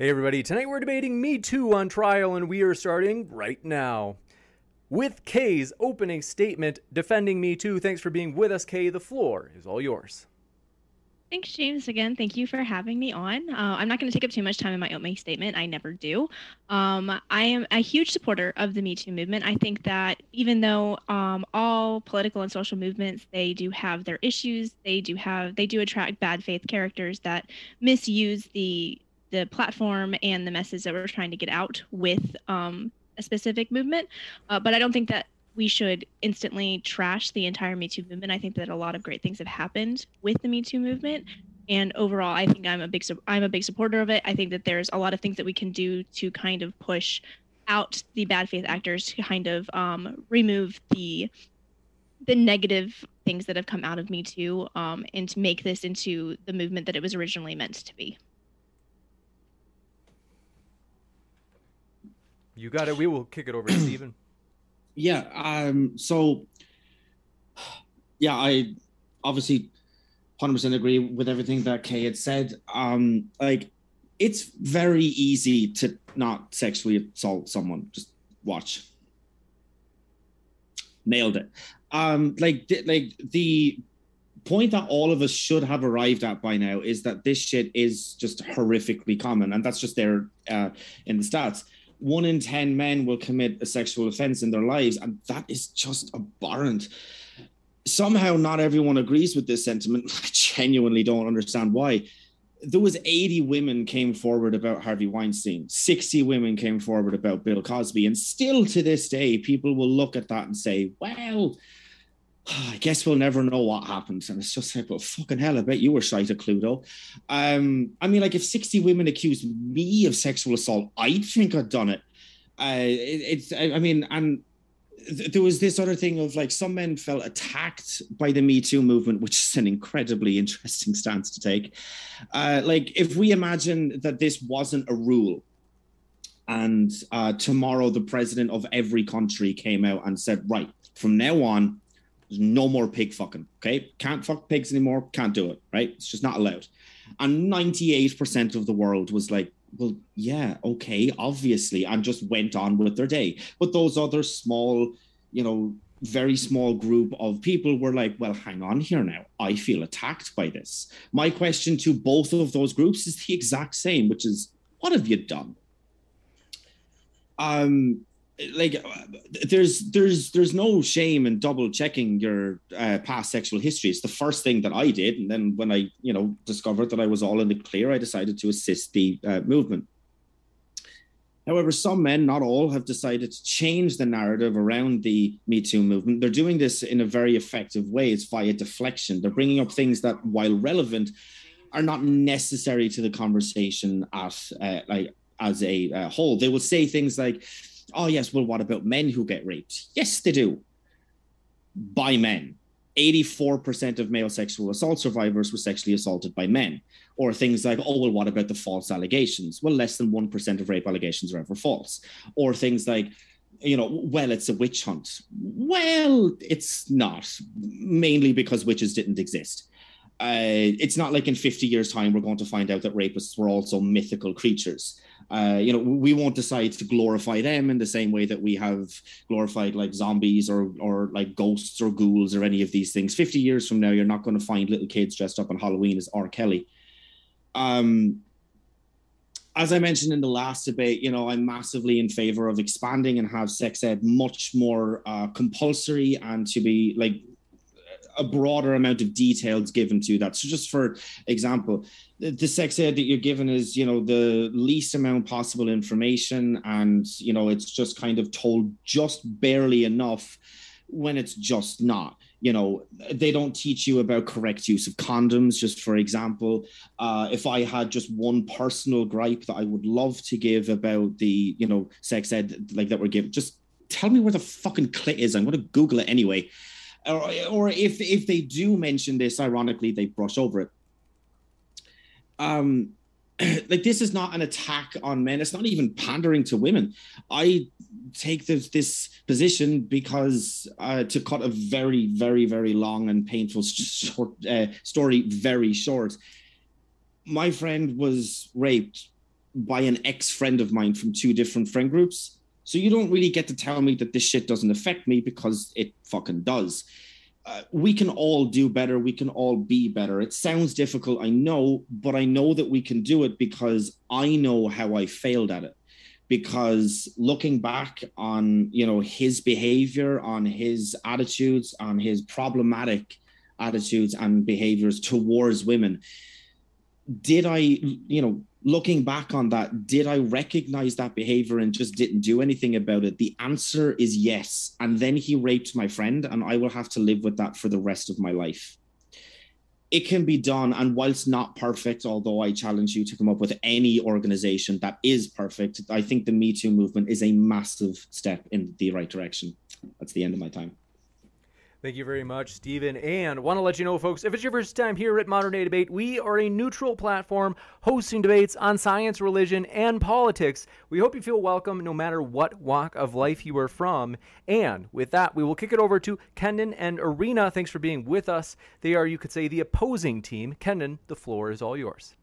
Hey, everybody. Tonight we're debating Me Too on trial, and we are starting right now. With Kay's opening statement defending Me Too. Thanks for being with us, Kay. The floor is all yours. Thanks, James. Again, thank you for having me on. Uh, I'm not going to take up too much time in my opening statement. I never do. Um, I am a huge supporter of the Me Too movement. I think that even though um, all political and social movements they do have their issues, they do have they do attract bad faith characters that misuse the the platform and the message that we're trying to get out with um, a specific movement. Uh, but I don't think that we should instantly trash the entire Me Too movement. I think that a lot of great things have happened with the Me Too movement. And overall, I think I'm a big I'm a big supporter of it. I think that there's a lot of things that we can do to kind of push out the bad faith actors to kind of um, remove the the negative things that have come out of Me Too um, and to make this into the movement that it was originally meant to be. You got it. We will kick it over to Stephen. Yeah. Um. So. Yeah, I obviously 100% agree with everything that Kay had said. Um, like, it's very easy to not sexually assault someone. Just watch. Nailed it. Um, like, like the point that all of us should have arrived at by now is that this shit is just horrifically common, and that's just there uh, in the stats one in 10 men will commit a sexual offense in their lives. And that is just abhorrent. Somehow, not everyone agrees with this sentiment. I genuinely don't understand why. There was 80 women came forward about Harvey Weinstein. 60 women came forward about Bill Cosby. And still to this day, people will look at that and say, well, I guess we'll never know what happens. And it's just like, well, fucking hell, I bet you were shy to Cluedo. Um, I mean, like, if 60 women accused me of sexual assault, I'd think I'd done it. Uh, it it's, I mean, and th- there was this other thing of like some men felt attacked by the Me Too movement, which is an incredibly interesting stance to take. Uh, like, if we imagine that this wasn't a rule, and uh, tomorrow the president of every country came out and said, right, from now on, there's no more pig fucking. Okay. Can't fuck pigs anymore. Can't do it. Right. It's just not allowed. And 98% of the world was like, well, yeah, okay, obviously, and just went on with their day. But those other small, you know, very small group of people were like, well, hang on here now. I feel attacked by this. My question to both of those groups is the exact same, which is, what have you done? Um, like there's there's there's no shame in double checking your uh, past sexual history. It's the first thing that i did. And then when i you know discovered that i was all in the clear i decided to assist the uh, movement. However some men not all have decided to change the narrative around the me too movement. They're doing this in a very effective way. It's via deflection. They're bringing up things that while relevant are not necessary to the conversation at uh, like as a uh, whole. They will say things like oh yes well what about men who get raped yes they do by men 84% of male sexual assault survivors were sexually assaulted by men. Or things like, oh, well, what about the false allegations? Well, less than 1% of rape allegations are ever false. Or things like, you know, well, it's a witch hunt. Well, it's not, mainly because witches didn't exist. Uh, it's not like in 50 years' time we're going to find out that rapists were also mythical creatures. Uh, you know, we won't decide to glorify them in the same way that we have glorified like zombies or or like ghosts or ghouls or any of these things. 50 years from now, you're not going to find little kids dressed up on Halloween as R. Kelly. Um, as I mentioned in the last debate, you know, I'm massively in favor of expanding and have sex ed much more uh, compulsory and to be like a broader amount of details given to that. So, just for example, the sex ed that you're given is, you know, the least amount possible information, and you know, it's just kind of told just barely enough when it's just not. You know they don't teach you about correct use of condoms. Just for example uh, if i had just one personal gripe that i would love to give about the you know sex ed like that we're given just tell me where the fucking clit is. I'm going to google it anyway or, or if if they do mention this, ironically, they brush over it. Um, like this is not an attack on men. It's not even pandering to women. I take this this position because uh, to cut a very very very long and painful short uh, story very short. My friend was raped by an ex friend of mine from two different friend groups so you don't really get to tell me that this shit doesn't affect me because it fucking does. Uh, we can all do better. We can all be better. It sounds difficult, I know, but I know that we can do it because I know how I failed at it. Because looking back on, you know, his behavior, on his attitudes, on his problematic attitudes and behaviors towards women, did I, you know, looking back on that, did I recognize that behavior and just didn't do anything about it? The answer is yes. And then he raped my friend, and I will have to live with that for the rest of my life. It can be done. And whilst not perfect, although I challenge you to come up with any organization that is perfect, I think the Me Too movement is a massive step in the right direction. That's the end of my time. Thank you very much, Stephen. And want to let you know, folks, if it's your first time here at Modern Day Debate, we are a neutral platform hosting debates on science, religion, and politics. We hope you feel welcome no matter what walk of life you are from. And with that, we will kick it over to Kendon and Irina. Thanks for being with us. They are, you could say, the opposing team. Kendon, the floor is all yours.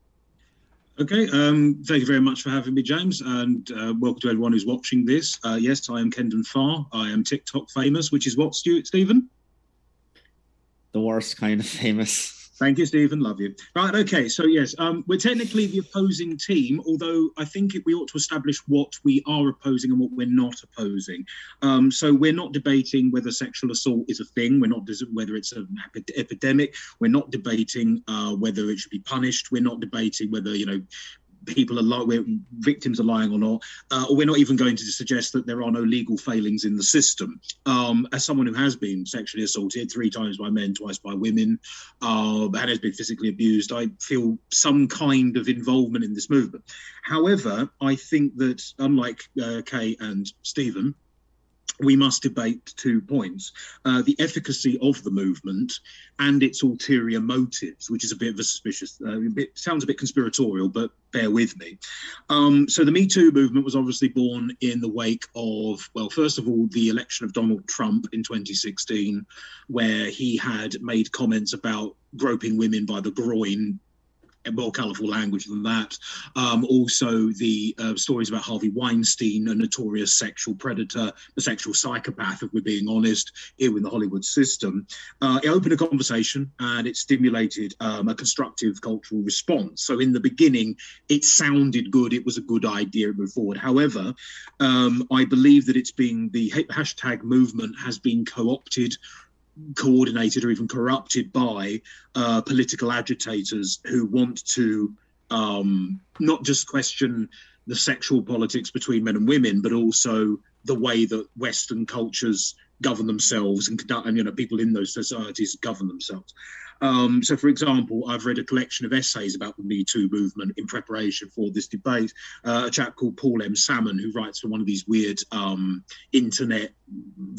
Okay, um, thank you very much for having me, James, and uh, welcome to everyone who's watching this. Uh, yes, I am Kendon Farr. I am TikTok famous, which is what, Stuart, Stephen? The worst kind of famous. Thank you, Stephen. Love you. Right. Okay. So yes, um, we're technically the opposing team, although I think we ought to establish what we are opposing and what we're not opposing. Um, so we're not debating whether sexual assault is a thing. We're not whether it's an epidemic. We're not debating uh, whether it should be punished. We're not debating whether you know people are lying, victims are lying or not, uh, or we're not even going to suggest that there are no legal failings in the system. Um, as someone who has been sexually assaulted three times by men, twice by women, uh, and has been physically abused, I feel some kind of involvement in this movement. However, I think that unlike uh, Kay and Stephen, we must debate two points uh, the efficacy of the movement and its ulterior motives, which is a bit of a suspicious, uh, a bit, sounds a bit conspiratorial, but bear with me. Um, so, the Me Too movement was obviously born in the wake of, well, first of all, the election of Donald Trump in 2016, where he had made comments about groping women by the groin more colourful language than that. Um, also, the uh, stories about Harvey Weinstein, a notorious sexual predator, a sexual psychopath, if we're being honest, here in the Hollywood system. Uh, it opened a conversation and it stimulated um, a constructive cultural response. So, in the beginning, it sounded good, it was a good idea, it moved forward. However, um, I believe that it's been the hashtag movement has been co opted coordinated or even corrupted by uh, political agitators who want to um, not just question the sexual politics between men and women, but also the way that Western cultures govern themselves and conduct, and you know, people in those societies govern themselves. Um, so, for example, I've read a collection of essays about the Me Too movement in preparation for this debate. Uh, a chap called Paul M. Salmon, who writes for one of these weird um, internet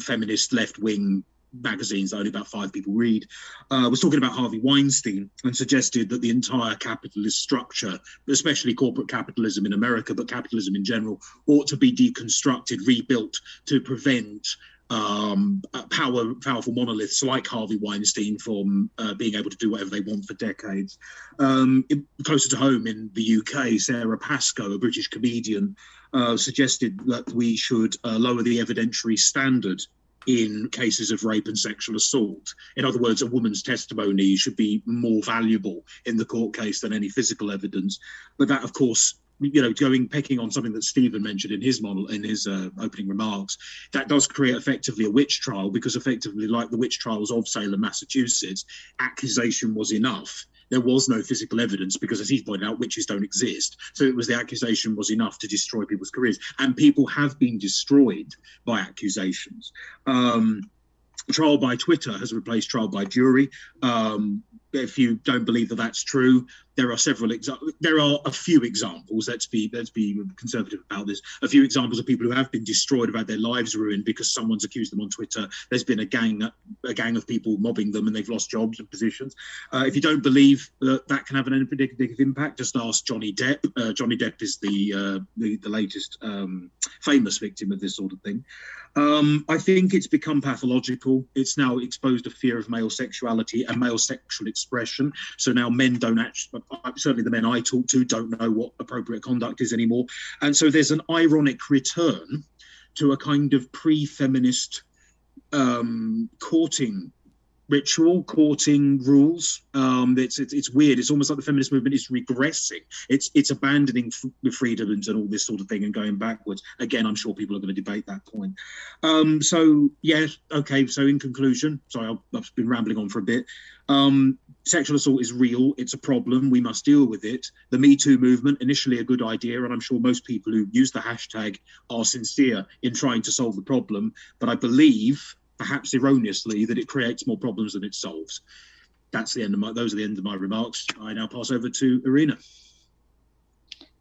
feminist left wing magazines that only about five people read, uh, was talking about Harvey Weinstein and suggested that the entire capitalist structure, especially corporate capitalism in America, but capitalism in general, ought to be deconstructed, rebuilt to prevent um, uh, power, powerful monoliths like Harvey Weinstein from uh, being able to do whatever they want for decades. Um, it, closer to home in the UK, Sarah Pascoe, a British comedian, uh, suggested that we should uh, lower the evidentiary standard in cases of rape and sexual assault. In other words, a woman's testimony should be more valuable in the court case than any physical evidence. But that, of course, you know, going pecking on something that Stephen mentioned in his model in his uh, opening remarks, that does create effectively a witch trial because effectively, like the witch trials of Salem, Massachusetts, accusation was enough. There was no physical evidence because, as he pointed out, witches don't exist. So it was the accusation was enough to destroy people's careers, and people have been destroyed by accusations. Um, trial by Twitter has replaced trial by jury. Um, if you don't believe that that's true, there are several examples. There are a few examples. Let's be let's be conservative about this. A few examples of people who have been destroyed, have had their lives ruined because someone's accused them on Twitter. There's been a gang a gang of people mobbing them, and they've lost jobs and positions. Uh, if you don't believe that that can have an unpredictable impact, just ask Johnny Depp. Uh, Johnny Depp is the uh, the, the, latest um, famous victim of this sort of thing. Um, I think it's become pathological. It's now exposed a fear of male sexuality and male sexual expression. So now men don't actually, certainly the men I talk to, don't know what appropriate conduct is anymore. And so there's an ironic return to a kind of pre feminist um, courting ritual courting rules. Um, it's, it's, it's weird. It's almost like the feminist movement is regressing. It's it's abandoning f- freedoms and all this sort of thing and going backwards. Again, I'm sure people are going to debate that point. Um, so yeah, okay. So in conclusion, sorry, I've been rambling on for a bit. Um, sexual assault is real. It's a problem. We must deal with it. The Me Too movement, initially a good idea, and I'm sure most people who use the hashtag are sincere in trying to solve the problem. But I believe perhaps erroneously, that it creates more problems than it solves. That's the end of my. Those are the end of my remarks. I now pass over to Irina.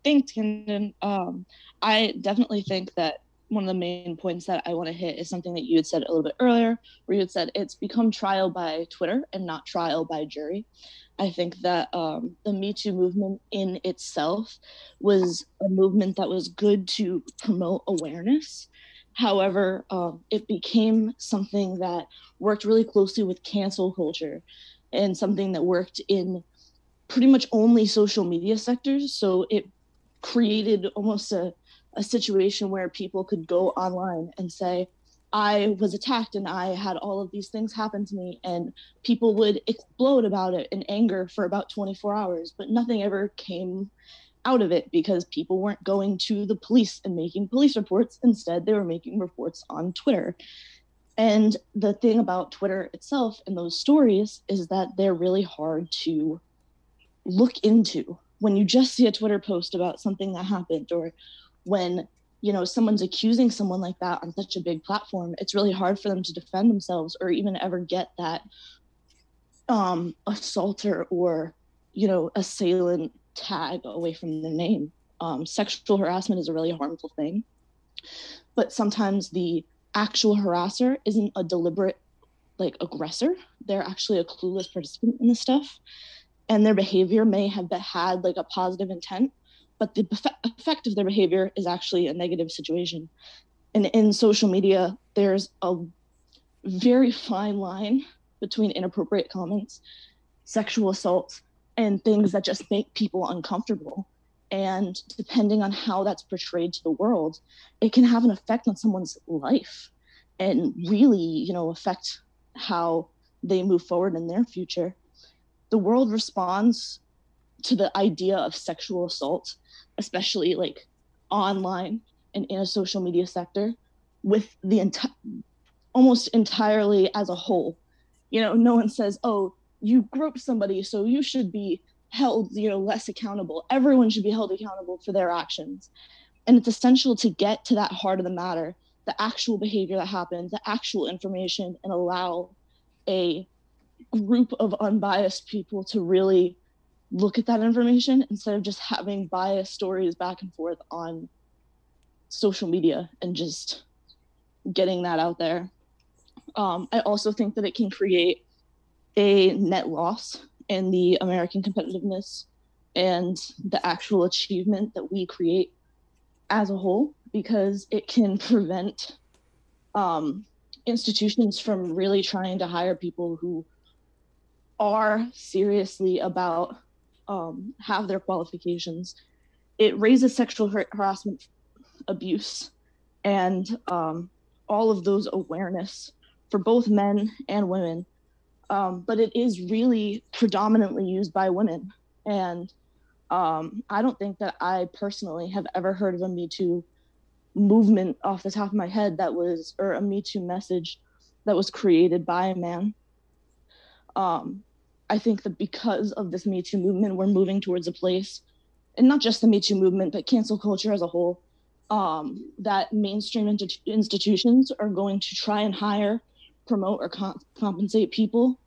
Thanks, Kendon. Um, I definitely think that one of the main points that I want to hit is something that you had said a little bit earlier, where you had said it's become trial by Twitter and not trial by jury. I think that um, the Me Too movement in itself was a movement that was good to promote awareness However, um, it became something that worked really closely with cancel culture and something that worked in pretty much only social media sectors. So it created almost a, a situation where people could go online and say, I was attacked and I had all of these things happen to me, and people would explode about it in anger for about 24 hours, but nothing ever came out of it because people weren't going to the police and making police reports. Instead, they were making reports on Twitter. And the thing about Twitter itself and those stories is that they're really hard to look into. When you just see a Twitter post about something that happened, or when you know someone's accusing someone like that on such a big platform, it's really hard for them to defend themselves or even ever get that um, assaulter or you know assailant tag away from the name. Um, sexual harassment is a really harmful thing, but sometimes the actual harasser isn't a deliberate like aggressor. They're actually a clueless participant in this stuff, and their behavior may have had like a positive intent, but the effect of their behavior is actually a negative situation. And in social media, there's a very fine line between inappropriate comments, sexual assault, and things that just make people uncomfortable. And depending on how that's portrayed to the world, it can have an effect on someone's life and really, you know, affect how they move forward in their future. The world responds to the idea of sexual assault, especially like online and in a social media sector, with the entire almost entirely as a whole. You know, no one says, oh, you group somebody so you should be held you know less accountable. Everyone should be held accountable for their actions. And it's essential to get to that heart of the matter the actual behavior that happened the actual information and allow a group of unbiased people to really look at that information instead of just having biased stories back and forth on social media and just getting that out there. Um, I also think that it can create a net loss in the American competitiveness and the actual achievement that we create as a whole because it can prevent um, institutions from really trying to hire people who are seriously about um, have their qualifications. It raises sexual har- harassment, abuse, and um, all of those awareness for both men and women. Um, but it is really predominantly used by women. And um, I don't think that I personally have ever heard of a Me Too movement off the top of my head that was, or a Me Too message that was created by a man. Um, I think that because of this Me Too movement, we're moving towards a place, and not just the Me Too movement, but cancel culture as a whole, um, that mainstream institutions are going to try and hire, promote, or comp- compensate people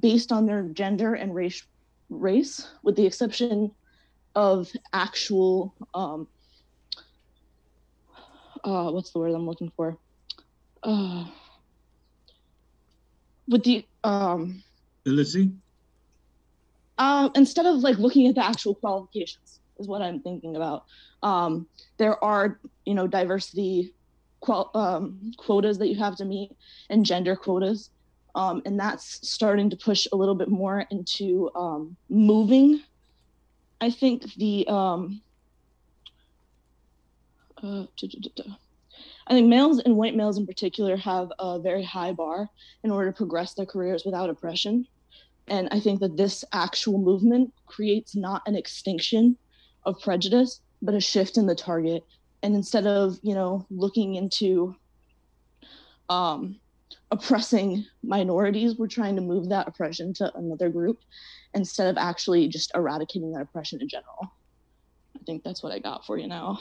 based on their gender and race, race, with the exception of actual, um, uh, what's the word I'm looking for? Uh, with the um, ability uh, instead of like looking at the actual qualifications is what i'm thinking about um, there are you know diversity qual- um, quotas that you have to meet and gender quotas um, and that's starting to push a little bit more into um, moving i think the um, uh, I think males and white males in particular have a very high bar in order to progress their careers without oppression. And I think that this actual movement creates not an extinction of prejudice, but a shift in the target. And instead of, you know, looking into um, oppressing minorities, we're trying to move that oppression to another group instead of actually just eradicating that oppression in general. I think that's what I got for you now.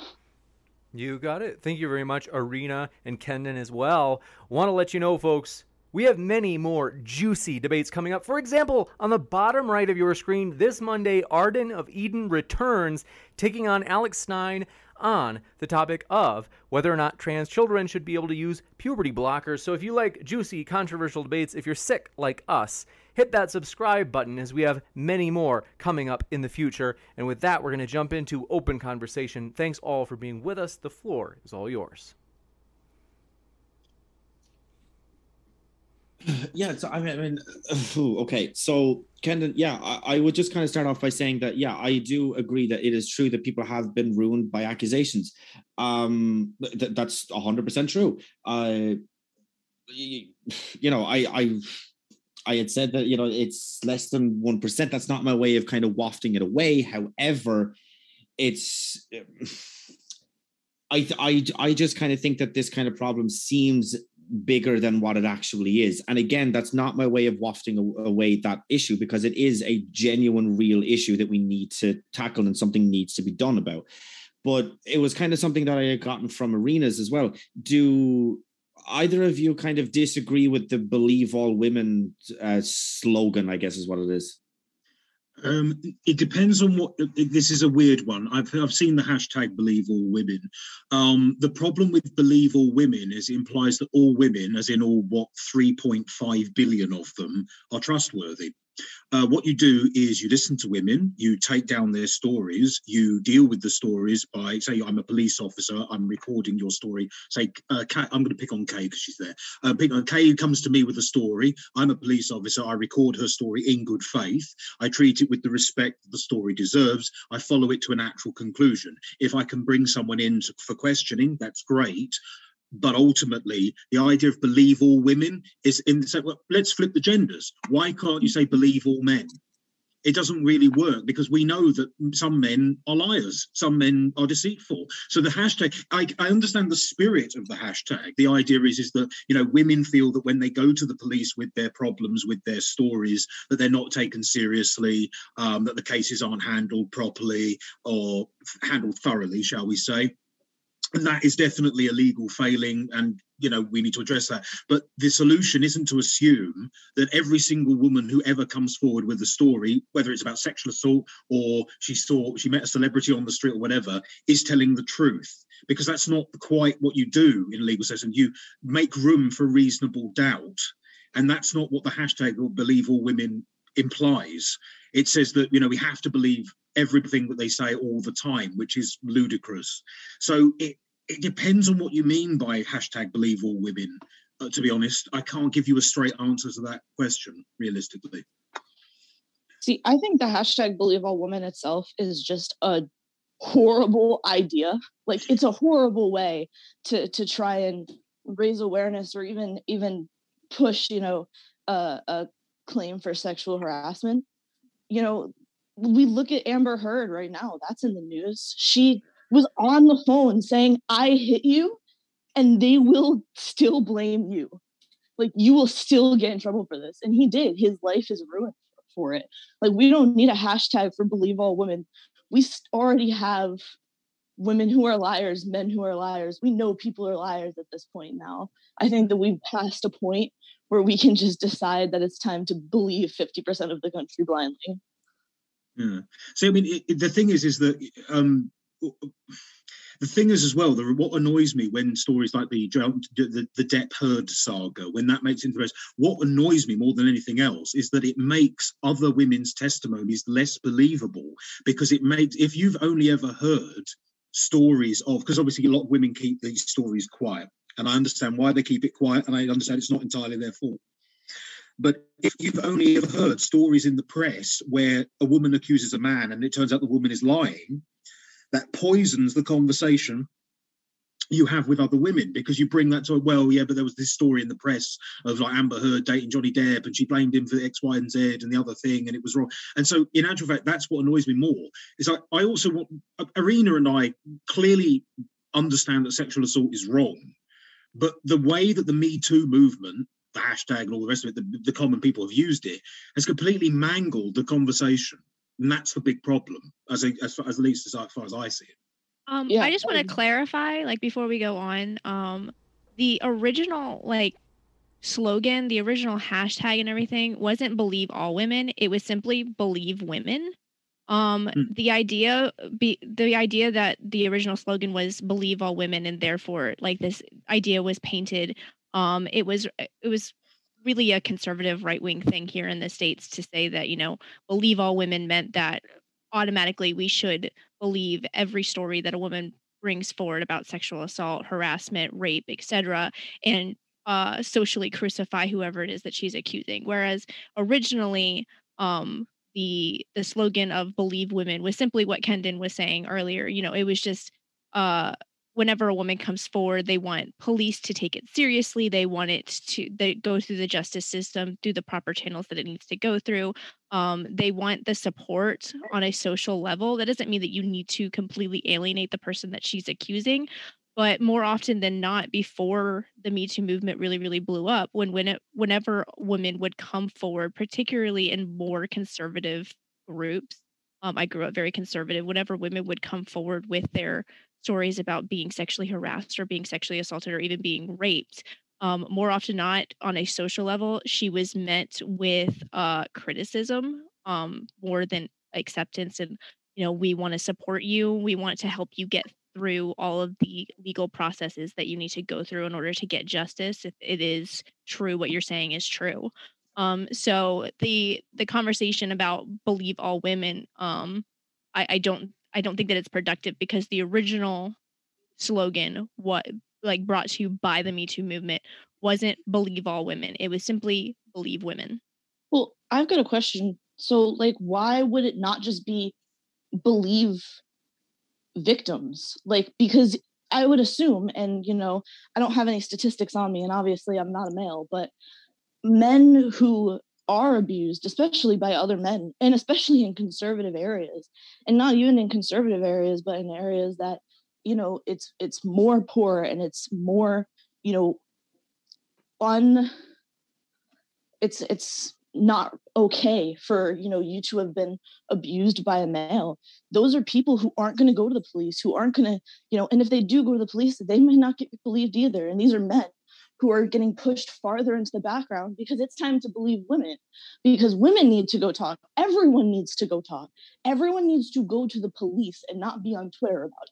You got it. Thank you very much, Irina and Kendon as well. Want to let you know, folks, we have many more juicy debates coming up. For example, on the bottom right of your screen, this Monday, Arden of Eden returns, taking on Alex Stein on the topic of whether or not trans children should be able to use puberty blockers. So if you like juicy, controversial debates, if you're sick like us, hit that subscribe button as we have many more coming up in the future. And with that, we're going to jump into open conversation. Thanks all for being with us. The floor is all yours. yeah so i mean, okay so kendon yeah I, I, would just kind of start off by saying that yeah i do agree that it is true that people have been ruined by accusations um th- that's 100% true uh you know i i I had said that you know it's less than one percent. That's not my way of kind of wafting it away. However, it's I I I just kind of think that this kind of problem seems bigger than what it actually is. And again, that's not my way of wafting away that issue because it is a genuine, real issue that we need to tackle and something needs to be done about. But it was kind of something that I had gotten from Irina's as well. Do either of you kind of disagree with the believe all women uh, slogan, I guess is what it is? Um, it depends on what. This is a weird one. I've I've seen the hashtag believe all women. Um, the problem with believe all women is it implies that all women, as in all what 3.5 billion of them, are trustworthy. Uh, what you do is you listen to women, you take down their stories, you deal with the stories by, say, I'm a police officer, I'm recording your story. Say, uh, Kay, I'm going to pick on Kay because she's there. Uh, pick on Kay comes to me with a story. I'm a police officer. I record her story in good faith. I treat it with the respect the story deserves. I follow it to an actual conclusion. If I can bring someone in to, for questioning, that's great but ultimately the idea of believe all women is in the well, let's flip the genders. Why can't you say believe all men? It doesn't really work because we know that some men are liars some men are deceitful. So the hashtag I, I, understand the spirit of the hashtag. The idea is is that you know women feel that when they go to the police with their problems with their stories that they're not taken seriously um, that the cases aren't handled properly or handled thoroughly shall we say and that is definitely a legal failing and you know we need to address that. But the solution isn't to assume that every single woman who ever comes forward with a story whether it's about sexual assault or she saw she met a celebrity on the street or whatever is telling the truth. Because that's not quite what you do in a legal system you make room for reasonable doubt. And that's not what the hashtag believe all women implies it says that you know we have to believe everything that they say all the time which is ludicrous so it it depends on what you mean by hashtag believe all women. Uh, to be honest, I can't give you a straight answer to that question realistically. See, I think the hashtag believe all women itself is just a horrible idea. Like it's a horrible way to to try and raise awareness or even even push, you know, a, a claim for sexual harassment. You know, we look at Amber Heard right now. That's in the news. She was on the phone saying, I hit you, and they will still blame you. Like, you will still get in trouble for this. And he did. His life is ruined for it. Like, we don't need a hashtag for believe all women. We already have women who are liars, men who are liars. We know people are liars at this point now. I think that we've passed a point where we can just decide that it's time to believe 50% of the country blindly. Yeah. So I mean, it, the thing is, is that um, the thing is as well the, what annoys me when stories like the the, the Depp Heard saga when that makes interest what annoys me more than anything else is that it makes other women's testimonies less believable because it makes if you've only ever heard stories of because obviously a lot of women keep these stories quiet and i understand why they keep it quiet and i understand it's not entirely their fault but if you've only ever heard stories in the press where a woman accuses a man and it turns out the woman is lying that poisons the conversation you have with other women because you bring that to a well, yeah, but there was this story in the press of like Amber Heard dating Johnny Depp and she blamed him for the X, Y, and Z and the other thing, and it was wrong. And so, in actual fact, that's what annoys me more. Is I, I also want Irina and I clearly understand that sexual assault is wrong, but the way that the Me Too movement, the hashtag, and all the rest of it, the, the common people have used it, has completely mangled the conversation and that's the big problem, as a, as, far, as at least as far as I see it. Um, yeah. I just want to clarify, like before we go on, um, the original like slogan, the original hashtag and everything wasn't "believe all women." It was simply "believe women." Um, mm. the idea be the idea that the original slogan was "believe all women," and therefore, like this idea was painted. Um, it was it was really a conservative right wing thing here in the States to say that, you know, believe all women meant that automatically we should believe every story that a woman brings forward about sexual assault, harassment, rape, etc., and uh, socially crucify whoever it is that she's accusing. Whereas originally, um, the the slogan of "Believe Women" was simply what Kendon was saying earlier. You know, it was just uh, whenever a woman comes forward, they want police to take it seriously. They want it to they go through the justice system through the proper channels that it needs to go through. Um, they want the support on a social level. That doesn't mean that you need to completely alienate the person that she's accusing, but more often than not, before the Me Too movement really, really blew up, when when it whenever women would come forward, particularly in more conservative groups. Um, I grew up very conservative. Whenever women would come forward with their stories about being sexually harassed or being sexually assaulted or even being raped um, more often not on a social level she was met with uh, criticism um, more than acceptance and you know we want to support you we want to help you get through all of the legal processes that you need to go through in order to get justice if it is true what you're saying is true um, so the the conversation about believe all women um, I, I don't I don't think that it's productive because the original slogan, what like brought to you by the Me Too movement, wasn't believe all women. It was simply believe women. Well, I've got a question. So, like, why would it not just be believe victims? Like, because I would assume, and you know, I don't have any statistics on me, and obviously I'm not a male, but men who are abused, especially by other men, and especially in conservative areas, and not even in conservative areas, but in areas that you know it's it's more poor and it's more you know un it's it's not okay for you know you to have been abused by a male those are people who aren't going to go to the police who aren't going to you know and if they do go to the police they may not get believed either and these are men who are getting pushed farther into the background because it's time to believe women because women need to go talk everyone needs to go talk everyone needs to go to the police and not be on twitter about it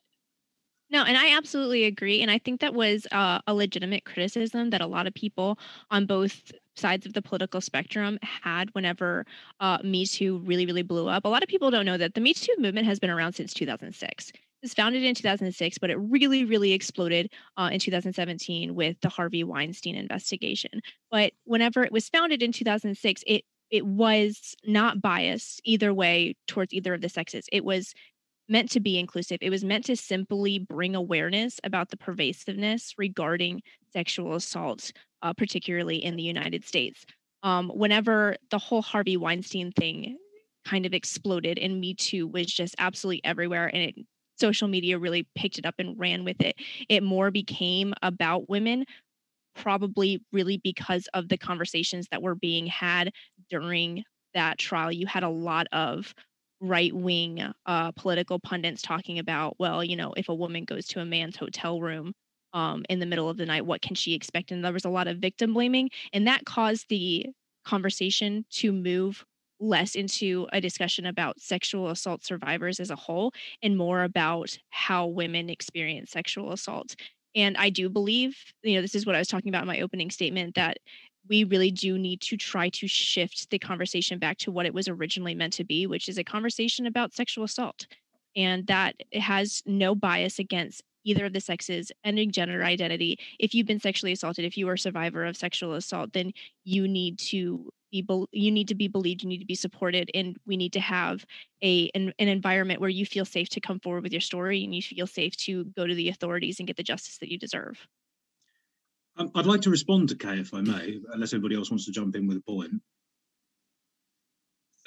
no, and I absolutely agree. And I think that was uh, a legitimate criticism that a lot of people on both sides of the political spectrum had whenever uh, Me Too really, really blew up. A lot of people don't know that the Me Too movement has been around since 2006. It was founded in 2006, but it really, really exploded uh, in 2017 with the Harvey Weinstein investigation. But whenever it was founded in 2006, it it was not biased either way towards either of the sexes. It was meant to be inclusive. It was meant to simply bring awareness about the pervasiveness regarding sexual assault uh, particularly in the United States. Um, whenever the whole Harvey Weinstein thing kind of exploded and Me Too was just absolutely everywhere and it, social media really picked it up and ran with it, it more became about women, probably really because of the conversations that were being had during that trial. You had a lot of right wing uh, political pundits talking about, well, you know, if a woman goes to a man's hotel room, um, in the middle of the night. What can she expect? And there was a lot of victim blaming, and that caused the conversation to move less into a discussion about sexual assault survivors as a whole and more about how women experience sexual assault. And I do believe, you know, this is what I was talking about in my opening statement that we really do need to try to shift the conversation back to what it was originally meant to be, which is a conversation about sexual assault. And that has no bias against either of the sexes, ending gender identity. If you've been sexually assaulted, if you are a survivor of sexual assault, then you need to be you need to be believed, you need to be supported, and we need to have a an, an environment where you feel safe to come forward with your story and you feel safe to go to the authorities and get the justice that you deserve. Um, I'd like to respond to Kay, if I may, unless anybody else wants to jump in with a point.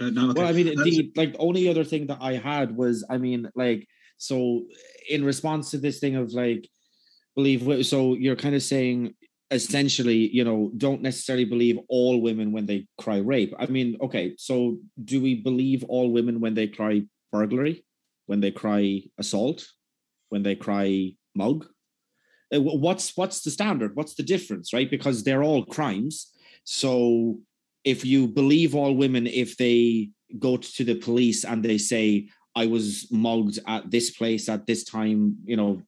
Uh, no, okay. Well, I mean, the like only other thing that I had was, I mean, like so in response to this thing of like believe so you're kind of saying essentially you know don't necessarily believe all women when they cry rape. I mean okay so do we believe all women when they cry burglary? When they cry assault? When they cry mug? Uh, what's what's the standard? What's the difference right? Because they're all crimes. So if you believe all women if they go to the police and they say I was mugged at this place at this time, you know,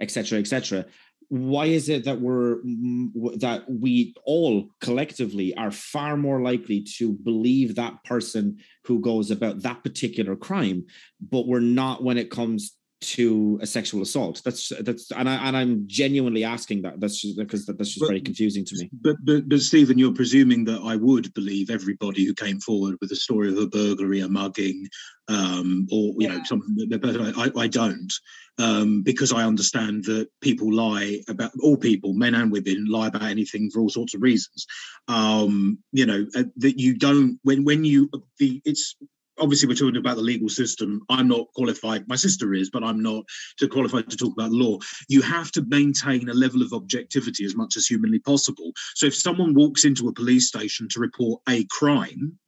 etc., etc. Why is it that we're mm, that we all collectively are far more likely to believe that person who goes about that particular crime, but we're not when it comes to a sexual assault. That's that's and I and I'm genuinely asking that. That's just because that, that's just but, very confusing to me. But but but Stephen, you're presuming that I would believe everybody who came forward with a story of a burglary, a mugging, um, or you yeah. know something. But I, I don't um, because I understand that people lie about all people, men and women, lie about anything for all sorts of reasons. Um, you know uh, that you don't when when you the it's obviously we're talking about the legal system. I'm not qualified my sister is but i'm not to qualified to talk about law. You have to maintain a level of objectivity as much as humanly possible. So if someone walks into a police station to report a crime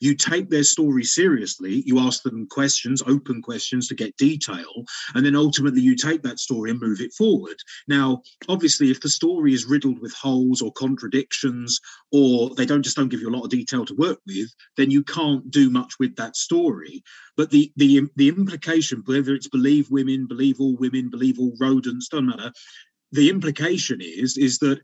you take their story seriously, you ask them questions, open questions to get detail, and then ultimately you take that story and move it forward. Now, obviously, if the story is riddled with holes or contradictions, or they don't just don't give you a lot of detail to work with, then you can't do much with that story. But the the the implication, whether it's believe women, believe all women, believe all rodents, doesn't matter. The implication is is that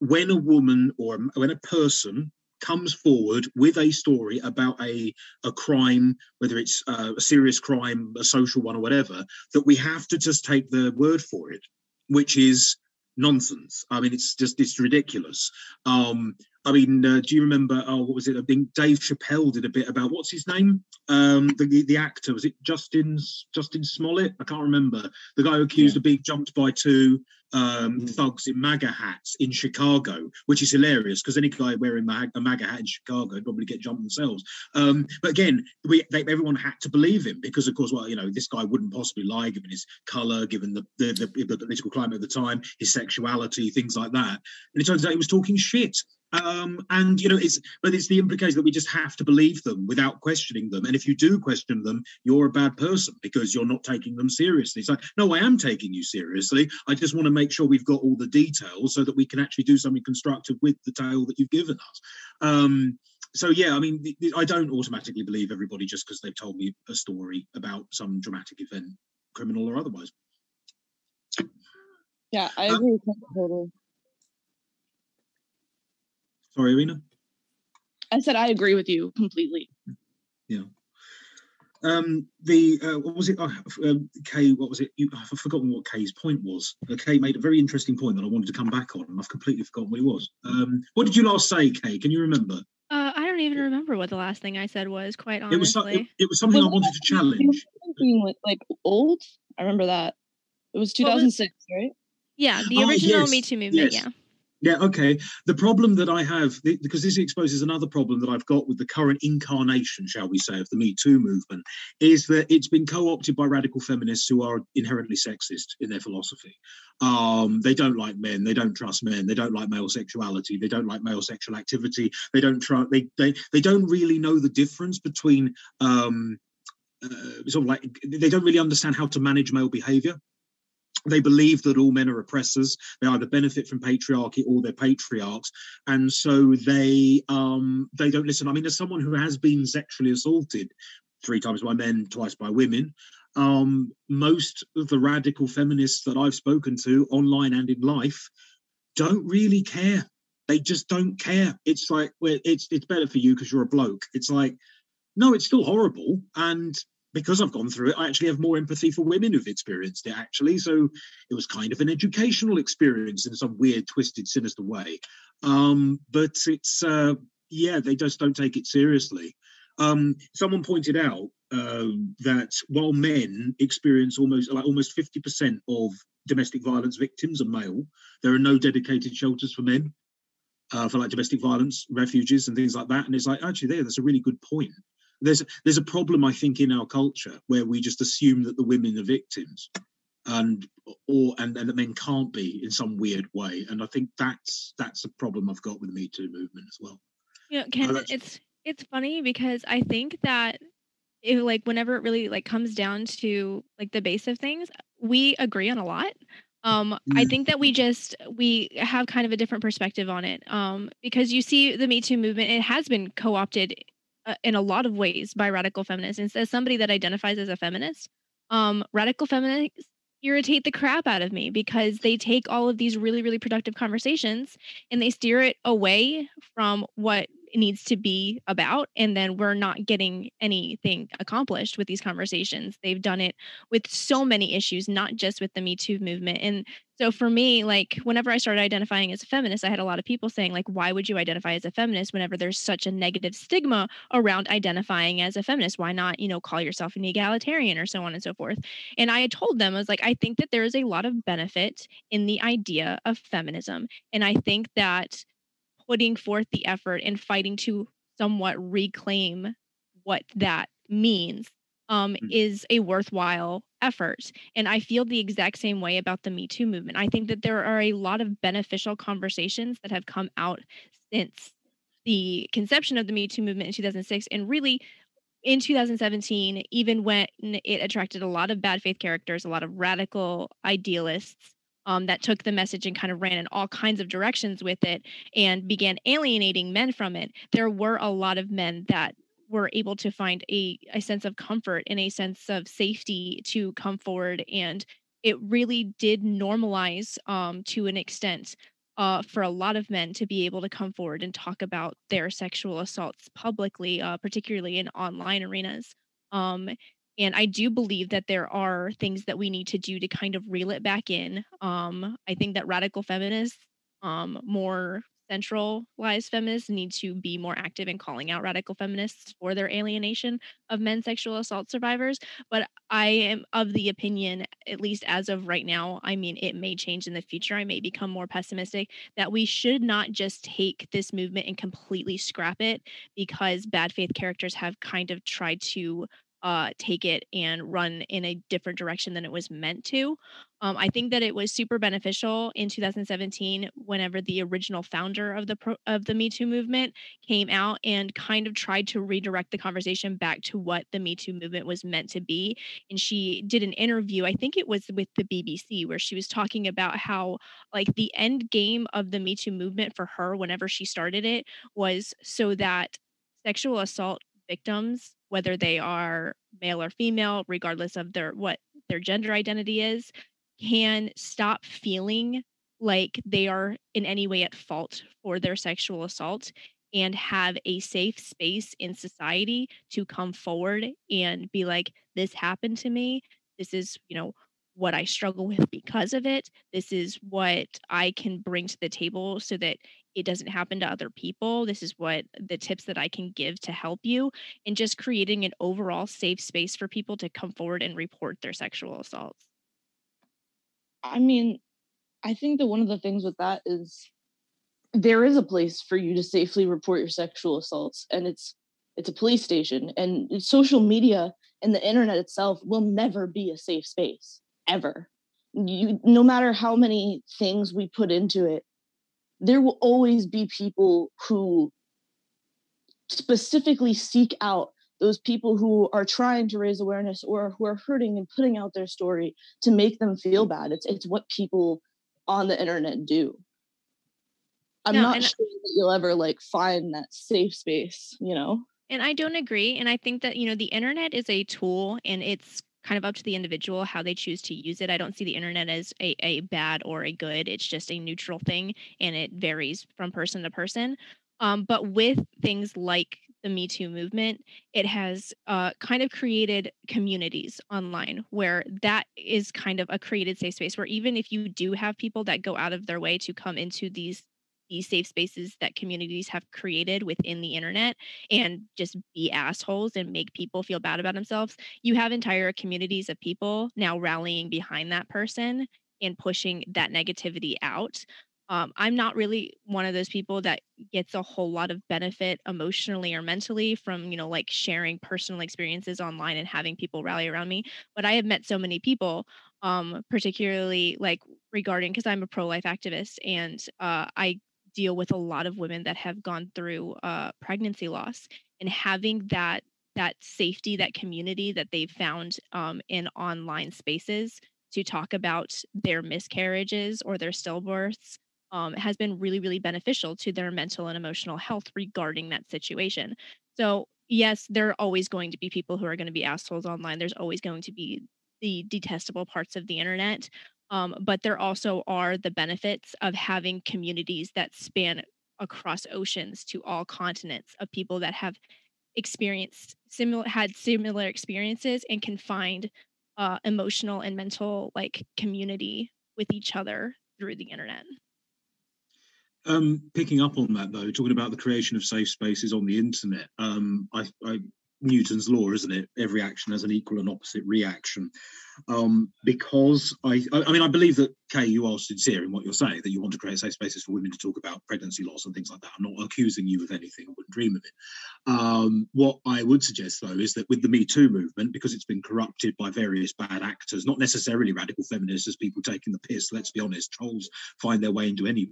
when a woman or when a person comes forward with a story about a, a crime, whether it's uh, a serious crime, a social one, or whatever, that we have to just take the word for it, which is nonsense. I mean, it's just it's ridiculous. Um, I mean, uh, do you remember? Oh, what was it? I think Dave Chappelle did a bit about what's his name? Um, the the actor was it Justin Justin Smollett? I can't remember. The guy who accused yeah. of being jumped by two um, mm. thugs in MAGA hats in Chicago, which is hilarious because any guy wearing a MAGA hat in Chicago would probably get jumped themselves. Um, but again, we they, everyone had to believe him because, of course, well, you know, this guy wouldn't possibly lie given his color, given the the, the, the political climate at the time, his sexuality, things like that. And it turns out he was talking shit. Um, and you know, it's but it's the implication that we just have to believe them without questioning them. And if you do question them, you're a bad person because you're not taking them seriously. It's like, no, I am taking you seriously. I just want to make sure we've got all the details so that we can actually do something constructive with the tale that you've given us. Um, so yeah, I mean, I don't automatically believe everybody just because they've told me a story about some dramatic event, criminal or otherwise. Yeah, I uh, agree uh, totally. Sorry, Irina. I said I agree with you completely. Yeah. Um, the uh, what was it? Uh, um, Kay, what was it? You, I've forgotten what Kay's point was. Uh, Kay made a very interesting point that I wanted to come back on, and I've completely forgotten what it was. Um, what did you last say, Kay? Can you remember? Uh, I don't even remember what the last thing I said was. Quite honestly, it was, it, it was something was I wanted to challenge. Being like old, I remember that. It was 2006, right? Yeah, the oh, original yes, Me Too movement. Yes. Yeah. Yeah, okay. The problem that I have, because this exposes another problem that I've got with the current incarnation, shall we say, of the Me Too movement, is that it's been co opted by radical feminists who are inherently sexist in their philosophy. Um, they don't like men, they don't trust men, they don't like male sexuality, they don't like male sexual activity, they don't trust, they, they, they don't really know the difference between. Um, uh, sort of like they don't really understand how to manage male behavior they believe that all men are oppressors. They either benefit from patriarchy or they're patriarchs. And so they um they don't listen. I mean as someone who has been sexually assaulted three times by men twice by women um most of the radical feminists that i've spoken to online and in life don't really care. They just don't care. It's like well it's it's better for you because you're a bloke. It's like no it's still horrible. And because I've gone through it, I actually have more empathy for women who've experienced it, actually. So it was kind of an educational experience in some weird, twisted, sinister way. Um, but it's, uh, yeah, they just don't take it seriously. Um, someone pointed out uh, that while men experience almost like almost 50% of domestic violence victims are male, there are no dedicated shelters for men. Uh, for like domestic violence refuges and things like that, and it's like actually there, that's a really good point there's there's a problem I think in our culture where we just assume that the women are victims and or and, and that men can't be in some weird way and I think that's that's a problem I've got with the Me Too movement as well. Yeah, Ken, uh, it's it's funny because I think that it, like whenever it really like comes down to like the base of things, we agree on a lot. Um, I mm. think that we just we have kind of a different perspective on it. Um, because you see the Me Too movement, it has been co-opted in a lot of ways by radical feminists. And as somebody that identifies as a feminist, um, radical feminists irritate the crap out of me because they take all of these really, really productive conversations and they steer it away from what needs to be about and then we're not getting anything accomplished with these conversations they've done it with so many issues not just with the me too movement and so for me like whenever i started identifying as a feminist i had a lot of people saying like why would you identify as a feminist whenever there's such a negative stigma around identifying as a feminist? Why not you know call yourself an egalitarian or so on and so forth. And i had told them i was like i think that there is a lot of benefit in the idea of feminism and i think that putting forth the effort and fighting to somewhat reclaim what that means um, mm-hmm. is a worthwhile effort. And I feel the exact same way about the Me Too movement. I think that there are a lot of beneficial conversations that have come out since the conception of the Me Too movement in 2006 and really in 2017, even when it attracted a lot of bad faith characters, a lot of radical idealists, um, that took the message and kind of ran in all kinds of directions with it and began alienating men from it, there were a lot of men that were able to find a, a sense of comfort and a sense of safety to come forward. And it really did normalize um, to an extent uh, for a lot of men to be able to come forward and talk about their sexual assaults publicly, uh, particularly in online arenas. Um, and I do believe that there are things that we need to do to kind of reel it back in. Um, I think that radical feminists, um, more centralized feminists, need to be more active in calling out radical feminists for their alienation of men sexual assault survivors. But I am of the opinion, at least as of right now, I mean, it may change in the future. I may become more pessimistic that we should not just take this movement and completely scrap it because bad faith characters have kind of tried to uh, take it and run in a different direction than it was meant to. Um, I think that it was super beneficial in 2017 whenever the original founder of the pro- of the Me Too movement came out and kind of tried to redirect the conversation back to what the Me Too movement was meant to be. And she did an interview, I think it was with the BBC, where she was talking about how like the end game of the Me Too movement for her, whenever she started it, was so that sexual assault victims whether they are male or female regardless of their what their gender identity is can stop feeling like they are in any way at fault for their sexual assault and have a safe space in society to come forward and be like this happened to me. This is you know what i struggle with because of it. This is what i can bring to the table so that it doesn't happen to other people this is what the tips that i can give to help you and just creating an overall safe space for people to come forward and report their sexual assaults I mean, I think that one of the things with that is there is a place for you to safely report your sexual assaults, and it's it's a police station. And social media and the internet itself will never be a safe space ever. You, no matter how many things we put into it, there will always be people who specifically seek out those people who are trying to raise awareness or who are hurting and putting out their story to make them feel bad. It's it's what people on the internet do. I'm no, not sure that you'll ever like find that safe space, you know. And I don't agree. And I think that, you know, the internet is a tool and it's kind of up to the individual how they choose to use it. I don't see the internet as a, a bad or a good. It's just a neutral thing and it varies from person to person. Um, but with things like the Me Too movement, it has uh, kind of created communities online where that is kind of a created safe space where even if you do have people that go out of their way to come into these these safe spaces that communities have created within the internet and just be assholes and make people feel bad about themselves, you have entire communities of people now rallying behind that person and pushing that negativity out. Um, I'm not really one of those people that gets a whole lot of benefit emotionally or mentally from, you know, like sharing personal experiences online and having people rally around me. But I have met so many people, um, particularly like regarding because I'm a pro life activist and uh, I deal with a lot of women that have gone through uh, pregnancy loss and having that that safety that community that they've found um, in online spaces to talk about their miscarriages or their stillbirths um, has been really, really beneficial to their mental and emotional health regarding that situation. So, yes, there are always going to be people who are going to be assholes online. There's always going to be the detestable parts of the internet. Um, but there also are the benefits of having communities that span across oceans to all continents of people that have experienced similar had similar experiences and can find uh, emotional and mental like community with each other through the internet. Um, picking up on that though, talking about the creation of safe spaces on the internet, um, I, I, Newton's law, isn't it? Every action has an equal and opposite reaction um, because I, I mean, I believe that Kay, you are sincere in what you're saying that you want to create safe spaces for women to talk about pregnancy loss and things like that. I'm not accusing you of anything. I wouldn't dream of it. Um, what I would suggest though is that with the Me Too movement, because it's been corrupted by various bad actors, not necessarily radical feminists, as people taking the piss. Let's be honest, trolls find their way into any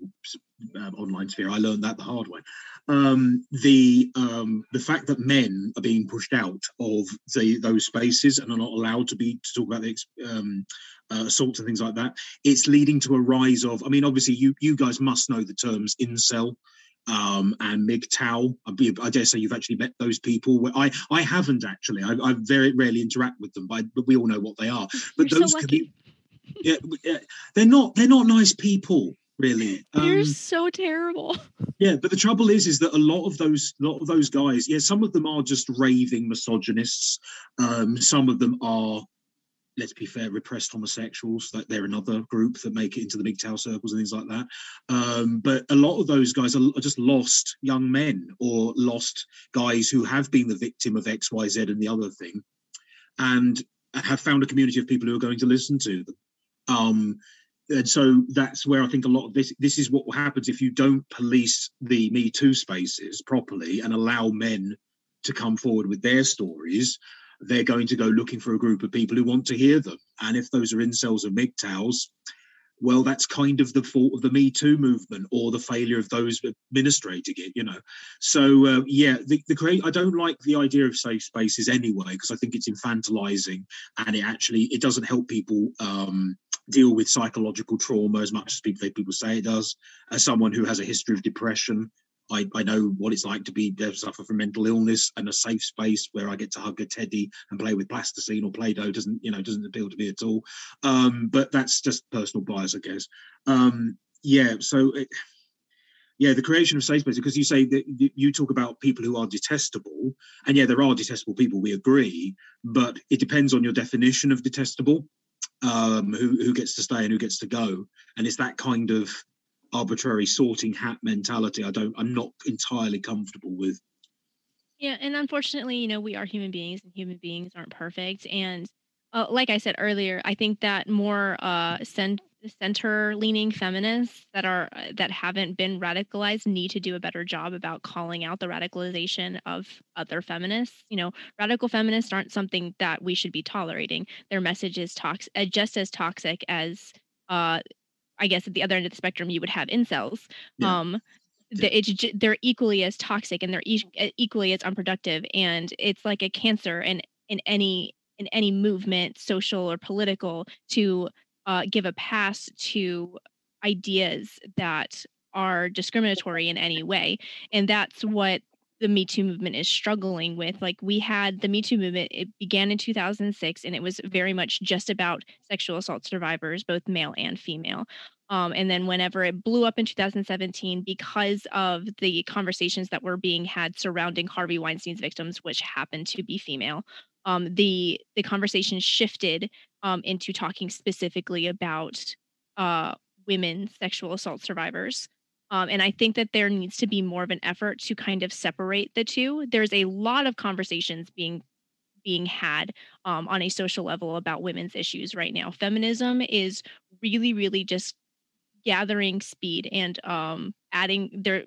um, online sphere. I learned that the hard way. Um, the um, the fact that men are being pushed out of the, those spaces and are not allowed to be to talk about the um, uh, assaults and things like that. It's leading to a rise of. I mean, obviously, you you guys must know the terms incel. Um, and MGTOW. I, I dare say you've actually met those people. I I haven't actually. I, I very rarely interact with them, but, I, but we all know what they are. But You're those, so commu- yeah, yeah, they're not they're not nice people really. They're um, so terrible. Yeah, but the trouble is, is that a lot of those, lot of those guys, yeah, some of them are just raving misogynists. Um, some of them are let's be fair, repressed homosexuals. That they're another group that make it into the MGTOW circles and things like that. Um, but a lot of those guys are, are, just lost young men or lost guys who have been the victim of X, Y, Z, and the other thing, and have found a community of people who are going to listen to them. Um, and so that's where I think a lot of this this is what happens if you don't police the Me Too spaces properly and allow men to come forward with their stories they're going to go looking for a group of people who want to hear them. And if those are incels or MGTOWs, well, that's kind of the fault of the Me Too movement or the failure of those administrating it, you know. So uh, yeah, the, the create. I don't like the idea of safe spaces anyway because I think it's infantilizing and it actually it doesn't help people um, deal with psychological trauma as much as people people say it does. As someone who has a history of depression, I, I know what it's like to be to suffer from mental illness and a safe space where I get to hug a teddy and play with plasticine or Play-Doh doesn't you know doesn't appeal to me at all. Um, but that's just personal bias, I guess. Um, yeah, so it, yeah, the creation of safe spaces because you say that you talk about people who are detestable, and yeah, there are detestable people. We agree, but it depends on your definition of detestable. Um, who who gets to stay and who gets to go, and it's that kind of arbitrary sorting hat mentality i don't i'm not entirely comfortable with. Yeah and unfortunately you know we are human beings and human beings aren't perfect and uh, like i said earlier i think that more uh cent- center leaning feminists that are uh, that haven't been radicalized need to do a better job about calling out the radicalization of other feminists. You know radical feminists aren't something that we should be tolerating. Their message is toxic uh, just as toxic as uh, I guess at the other end of the spectrum, you would have incels. Yeah. Um, the, they're equally as toxic and they're e- equally as unproductive, and it's like a cancer in in any in any movement, social or political, to uh, give a pass to ideas that are discriminatory in any way, and that's what the Me Too movement is struggling with. Like we had the Me Too movement, it began in 2006 and it was very much just about sexual assault survivors, both male and female. Um, and then whenever it blew up in 2017, because of the conversations that were being had surrounding Harvey Weinstein's victims, which happened to be female, um, the the conversation shifted um, into talking specifically about uh, women sexual assault survivors. Um, and I think that there needs to be more of an effort to kind of separate the two. There's a lot of conversations being being had um, on a social level about women's issues right now. Feminism is really, really just gathering speed and um, adding there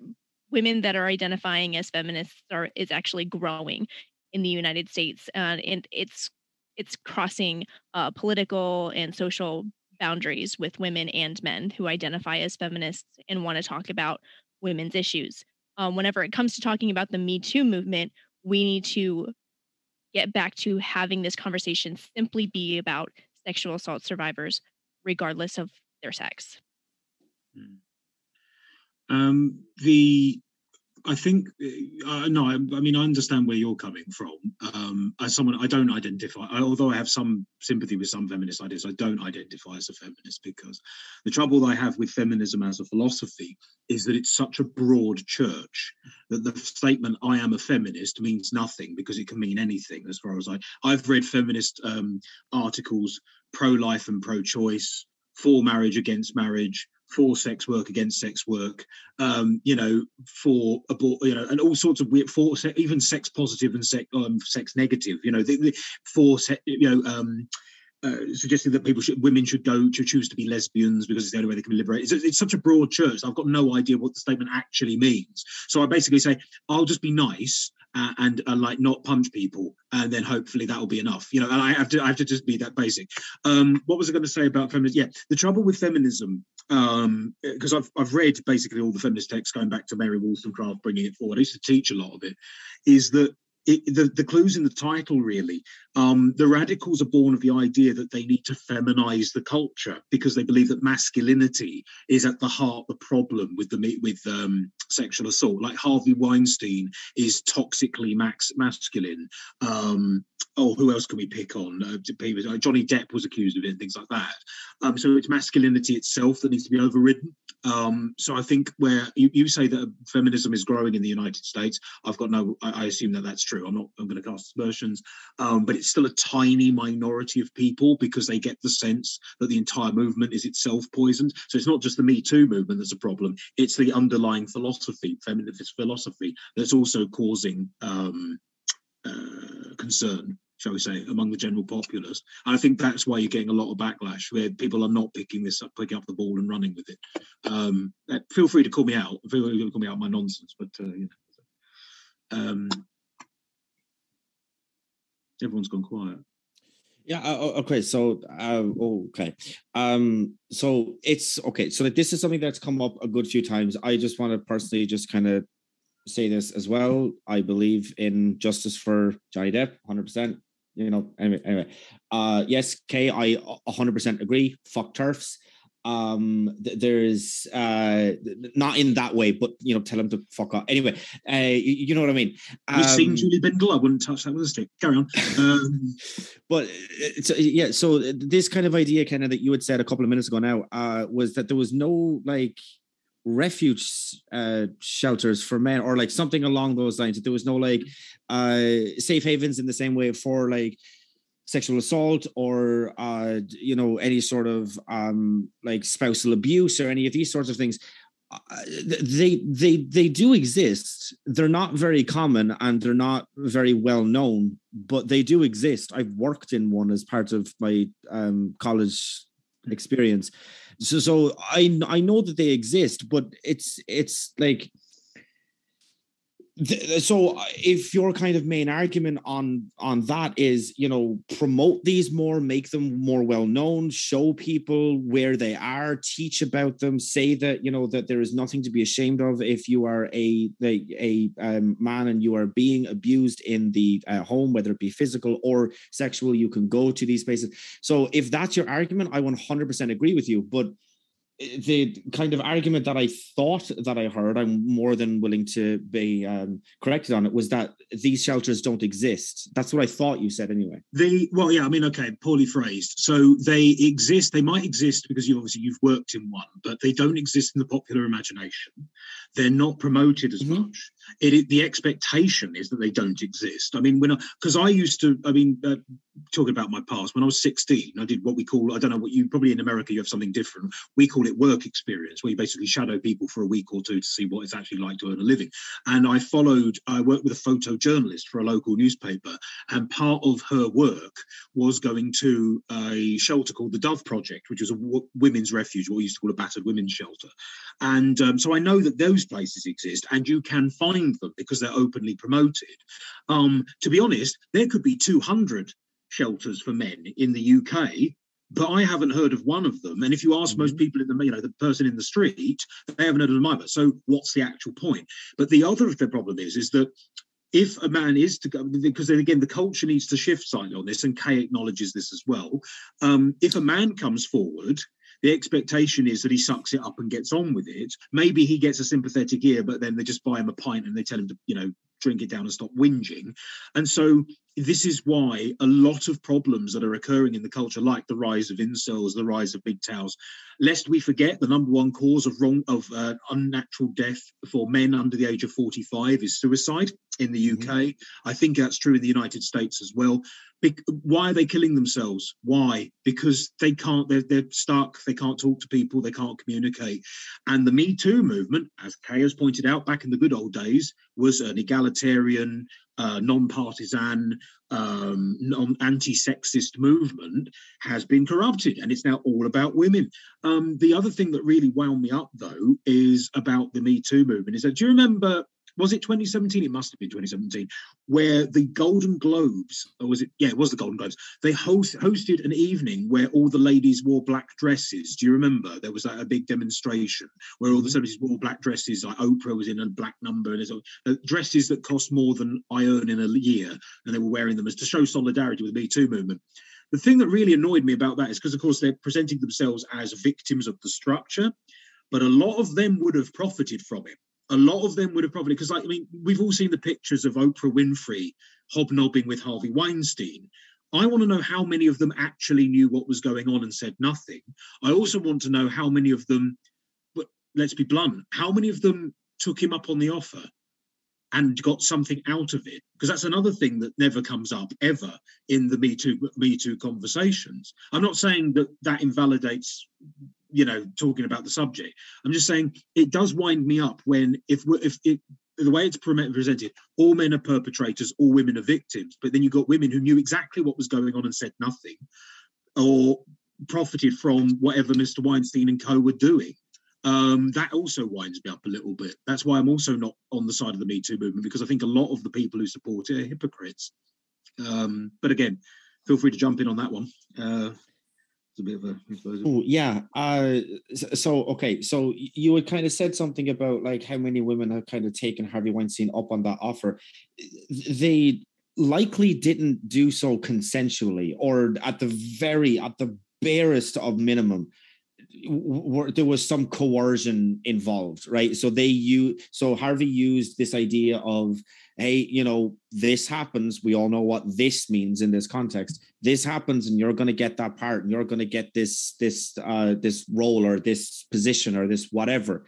women that are identifying as feminists are is actually growing in the United States, uh, and it's it's crossing uh, political and social boundaries with women and men who identify as feminists and want to talk about women's issues. Um, whenever it comes to talking about the Me Too movement, we need to get back to having this conversation simply be about sexual assault survivors, regardless of their sex. Hmm. Um, the I think uh, no, I, I, mean I understand where you're coming from. Um, as someone, I don't identify. I, although I have some sympathy with some feminist ideas, I don't identify as a feminist because the trouble I have with feminism as a philosophy is that it's such a broad church that the statement "I am a feminist" means nothing because it can mean anything. As far as I, I've read feminist um, articles pro-life and pro-choice, for marriage, against marriage, for sex work against sex work, um, you know, for abort, you know, and all sorts of weird for even sex positive and sex um, sex negative, you know, the, the, for you know. Um, uh, suggesting that people should, women should go to choose to be lesbians because it's the only way they can be liberated. It's, it's, such a broad church. I've got no idea what the statement actually means. So I basically say, I'll just be nice uh, and uh, like not punch people, and then hopefully that will be enough. You know, and I have to I have to just be that basic. Um, what was I going to say about feminism? Yeah, the trouble with feminism, because um, I've I've read basically all the feminist texts going back to Mary Wollstonecraft, bringing it forward. I used to teach a lot of it. Is that it, the, the clues in the title really. Um, the radicals are born of the idea that they need to feminize the culture because they believe that masculinity is at the heart of the problem with the with um, sexual assault. Like harvey weinstein is toxically max masculine. Um, oh who else can we pick on? Uh, johnny depp was accused of it and things like that. Um, so it's masculinity itself that needs to be overridden. Um, so I think where you, you say that feminism is growing in the United States, I've got no, I, I assume that that's true. I'm not, I'm going to cast aspersions, um, but it's still a tiny minority of people because they get the sense that the entire movement is itself poisoned. So it's not just the Me Too movement that's a problem; it's the underlying philosophy, feminist philosophy, that's also causing um, uh, concern shall we say, among the general populace. And I think that's why you're getting a lot of backlash where people are not picking this up, picking up the ball and running with it. Um, uh, feel free to call me out. Feel free to call me out my nonsense, but uh, you know. Um, Everyone's gone quiet. Yeah. Uh, okay. So, uh, okay. Um. So it's okay. So this is something that's come up a good few times. I just want to personally just kind of say this as well. I believe in justice for Johnny Depp, hundred percent. You know. Anyway. Anyway. Uh. Yes. Kay. I hundred percent agree. Fuck TERFs um th- there's uh not in that way but you know tell him to fuck off. Anyway uh you, you know what i mean? Um, we've seen julie bindel i wouldn't touch that with a stick. Carry on. Um, but it's uh, yeah so this kind of idea kind of that you had said a couple of minutes ago now uh was that there was no like refuge uh shelters for men or like something along those lines that there was no like uh safe havens in the same way for like sexual assault or uh, you know any sort of um, like spousal abuse or any of these sorts of things uh, they they they do exist. They're not very common and they're not very well known but they do exist. I've worked in one as part of my um, college experience. So so i i know that they exist but it's it's like so uh, if your kind of main argument on on that is you know promote these more make them more well known show people where they are teach about them say that you know that there is nothing to be ashamed of if you are a a, a um, man and you are being abused in the uh, home whether it be physical or sexual you can go to these places. So if that's your argument i 100% agree with you but the kind of argument that I thought that I heard, I'm more than willing to be um, corrected on it, was that these shelters don't exist. That's what I thought you said anyway. They well, yeah, I mean, okay, poorly phrased. So they exist. They might exist because you obviously you've worked in one, but they don't exist in the popular imagination. They're not promoted as mm-hmm. much. It, the expectation is that they don't exist. I mean, when because I, I, used to, I mean, uh, talking about my past, when I was 16, I did what we call, I don't know what you probably in America you have something different. We call it work experience, where you basically shadow people for a week or two to see what it's actually like to earn a living. And I followed, I worked with a photojournalist for a local newspaper, and part of her work was going to a shelter called the Dove Project, which was a w- women's refuge, what we used to call a battered women's shelter. And um, so I know that those places exist, and you can find them because they're openly promoted. Um, to be honest, there could be 200 shelters for men in the UK but I haven't heard of one of them. And if you ask mm-hmm. most people in the, you know, the person in the street, they haven't heard of them either. So what's the actual point? But the other the problem is, is that if a man is to go, because then again, the culture needs to shift slightly on this, and Kay acknowledges this as well. Um, if a man comes forward, the expectation is that he sucks it up and gets on with it. Maybe he gets a sympathetic ear, but then they just buy him a pint and they tell him to, you know, drink it down and stop whinging. And so this is why a lot of problems that are occurring in the culture, like the rise of incels, the rise of MGTOWs, lest we forget the number one cause of wrong of uh, unnatural death for men under the age of 45 is suicide in the UK. Mm-hmm. I think that's true in the United States as well. Be- why are they killing themselves? Why? Because they can't. They're, they're stuck. They can't talk to people. They can't communicate. And the Me Too movement, as Kay has pointed out, back in the good old days, was an egalitarian, uh, non-partisan, um, non- anti-sexist movement has been corrupted, and it's now all about women. Um, the other thing that really wound me up, though, is about the Me Too movement. Is that do you remember was it 2017? It must have been 2017, where the Golden Globes, or was it? Yeah, it was the Golden Globes. They host, hosted an evening where all the ladies wore black dresses. Do you remember? There was like a big demonstration where all the mm-hmm. celebrities wore black dresses. Like Oprah was in a black number, and there's uh, dresses that cost more than I earn in a year, and they were wearing them as to show solidarity with the Me Too movement. The thing that really annoyed me about that is because, of course, they're presenting themselves as victims of the structure, but a lot of them would have profited from it a lot of them would have probably because like, I mean we've all seen the pictures of Oprah Winfrey hobnobbing with Harvey Weinstein. I want to know how many of them actually knew what was going on and said nothing. I also want to know how many of them, but let's be blunt, how many of them took him up on the offer and got something out of it because that's another thing that never comes up ever in the me too me too conversations i'm not saying that that invalidates you know talking about the subject i'm just saying it does wind me up when if if it the way it's presented, all men are perpetrators, all women are victims. But then you've got women who knew exactly what was going on and said nothing, or profited from whatever Mr. Weinstein and co were doing. Um, that also winds me up a little bit. That's why I'm also not on the side of the Me Too movement because I think a lot of the people who support it are hypocrites. Um, but again, feel free to jump in on that one. Uh, Oh yeah. Uh, so okay. So you had kind of said something about like how many women have kind of taken Harvey Weinstein up on that offer. They likely didn't do so consensually, or at the very at the barest of minimum, there was some coercion involved, right? So they use so Harvey used this idea of hey, you know, this happens. We all know what this means in this context. This happens, and you're going to get that part, and you're going to get this this uh, this role or this position or this whatever.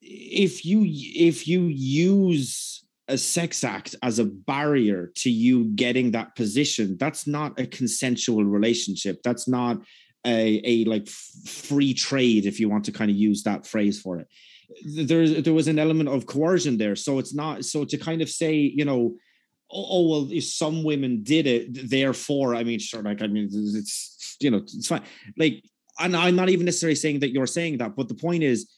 If you if you use a sex act as a barrier to you getting that position, that's not a consensual relationship. That's not a, a like free trade, if you want to kind of use that phrase for it there there was an element of coercion there. So it's not so to kind of say, you know, oh, oh well, if some women did it, therefore, I mean, sure, like I mean, it's you know, it's fine. Like, and I'm not even necessarily saying that you're saying that, but the point is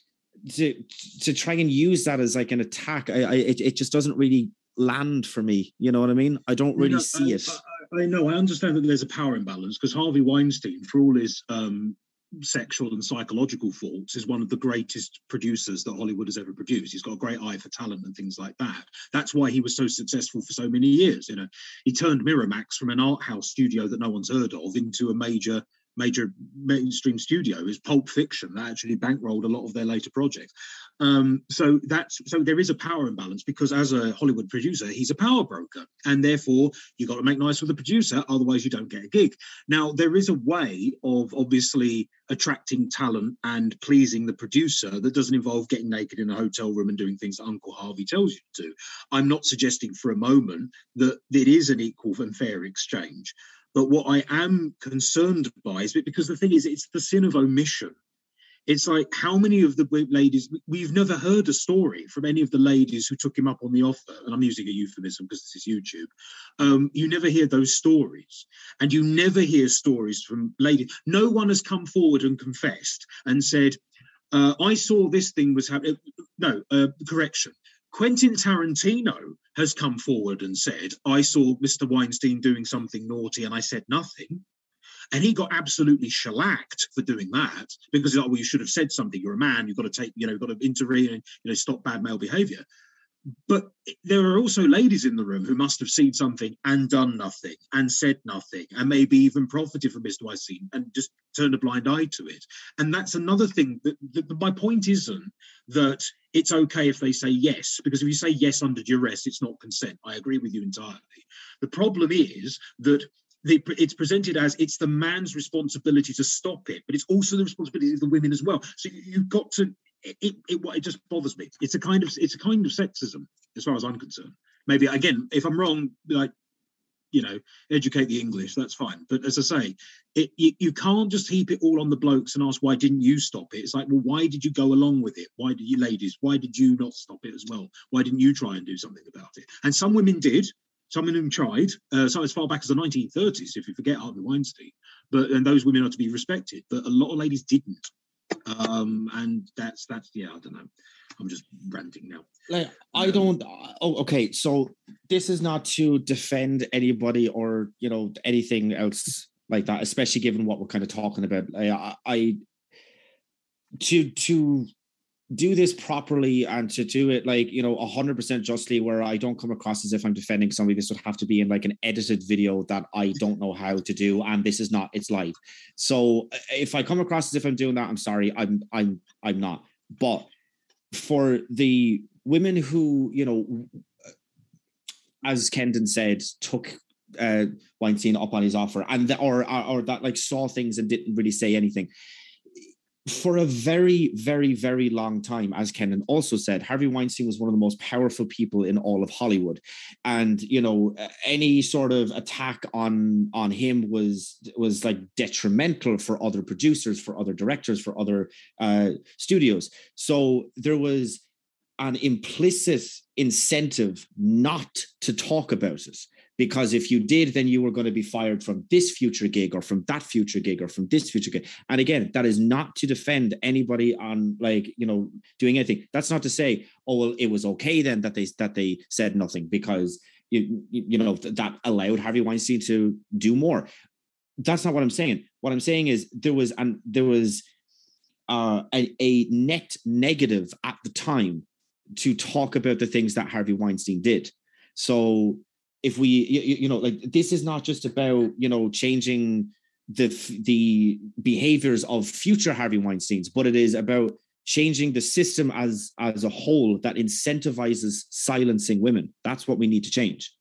to to try and use that as like an attack. I, I it, it just doesn't really land for me. You know what I mean? I don't really see I, it. I, know. I understand that there's a power imbalance because Harvey Weinstein, for all his um, sexual and psychological faults is one of the greatest producers that Hollywood has ever produced. He's got a great eye for talent and things like that. That's why he was so successful for so many years. You know, he turned Miramax from an art house studio that no one's heard of into a major major mainstream studio is Pulp Fiction that actually bankrolled a lot of their later projects. Um, so that's so there is a power imbalance because as a Hollywood producer, he's a power broker, and therefore you got to make nice with the producer, otherwise you don't get a gig. Now there is a way of obviously attracting talent and pleasing the producer that doesn't involve getting naked in a hotel room and doing things that Uncle Harvey tells you to. I'm not suggesting for a moment that it is an equal and fair exchange. But what I am concerned by is because the thing is, it's the sin of omission. It's like how many of the ladies we've never heard a story from any of the ladies who took him up on the offer, and I'm using a euphemism because this is YouTube. Um, you never hear those stories, and you never hear stories from ladies. No one has come forward and confessed and said, uh, "I saw this thing was happening." No, uh, correction. Quentin Tarantino has come forward and said, I saw Mr. Weinstein doing something naughty and I said nothing. And he got absolutely shellacked for doing that because, like, well, you should have said something. You're a man. You've got to take, you know, you've got to intervene and, you know, stop bad male behavior. But there are also ladies in the room who must have seen something and done nothing and said nothing and maybe even profited from Mr. Weinstein and just turned a blind eye to it. And that's another thing that, that my point isn't that it's okay if they say yes, because if you say yes under duress, it's not consent. I agree with you entirely. The problem is that the, it's presented as it's the man's responsibility to stop it, but it's also the responsibility of the women as well. So you've got to. It, it, it just bothers me. It's a kind of it's a kind of sexism as far as I'm concerned. Maybe again, if I'm wrong, like you know, educate the English, that's fine. But as I say, it, you, you can't just heap it all on the blokes and ask, why didn't you stop it? It's like, well, why did you go along with it? Why did you, ladies, why did you not stop it as well? Why didn't you try and do something about it? And some women did. Some of them tried, uh, so as far back as the 1930s, if you forget Harvey Weinstein. But and those women are to be respected. But a lot of ladies didn't. Um, and that's that's yeah, I don't know. I'm just ranting now. Like I don't. Oh, okay. So this is not to defend anybody or you know anything else like that, especially given what we're kind of talking about. I, I to to do this properly and to do it like you know 100% justly where i don't come across as if i'm defending somebody. This would have to be in like an edited video that i mm-hmm. don't know how to do and this is not it's live. So uh, if i come across as if i'm doing that i'm sorry i'm i'm i'm not. But for the women who, you know, uh, as Kendon said, took uh, Weinstein up on his offer and the, or, or, or that like saw things and didn't really say anything for a very, very, very long time, as Kenan also said, Harvey Weinstein was one of the most powerful people in all of Hollywood, and you know any sort of attack on on him was was like detrimental for other producers, for other directors, for other uh, studios. So there was an implicit incentive not to talk about it because if you did then you were going to be fired from this future gig or from that future gig or from this future gig and again that is not to defend anybody on like you know doing anything that's not to say oh well it was okay then that they that they said nothing because you, you know that allowed Harvey Weinstein to do more. That's not what I'm saying. What I'm saying is there was and there was uh, a, a net negative at the time to talk about the things that Harvey Weinstein did. So if we you, you know like this is not just about you know changing the the behaviors of future Harvey Weinstein's, but it is about changing the system as as a whole that incentivizes silencing women. That's what we need to change.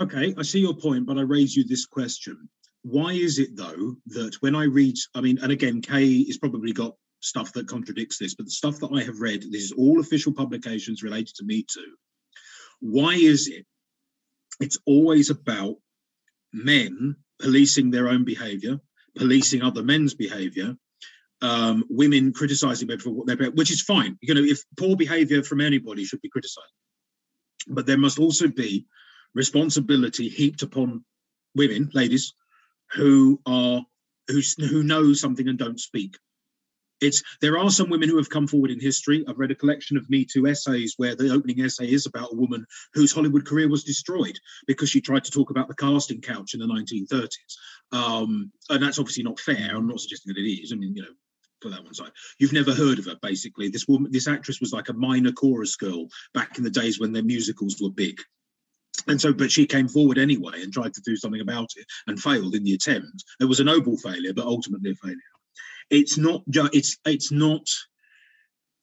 Okay, I see your point, but I raise you this question. Why is it though that when I read, I mean, and again, Kay has probably got stuff that contradicts this, but the stuff that I have read, this is all official publications related to Me Too. Why is it it's always about men policing their own behavior, policing other men's behavior, um, women criticizing men for what they're, which is fine. You know, if poor behavior from anybody should be criticized, but there must also be responsibility heaped upon women, ladies, who are who who know something and don't speak. It's there are some women who have come forward in history. I've read a collection of Me Too essays where the opening essay is about a woman whose Hollywood career was destroyed because she tried to talk about the casting couch in the 1930s. Um, and that's obviously not fair. I'm not suggesting that it is. I mean, you know, put that one side. You've never heard of her, basically. This woman, this actress was like a minor chorus girl back in the days when their musicals were big. And so, but she came forward anyway and tried to do something about it and failed in the attempt. It was a noble failure, but ultimately a failure it's not it's it's not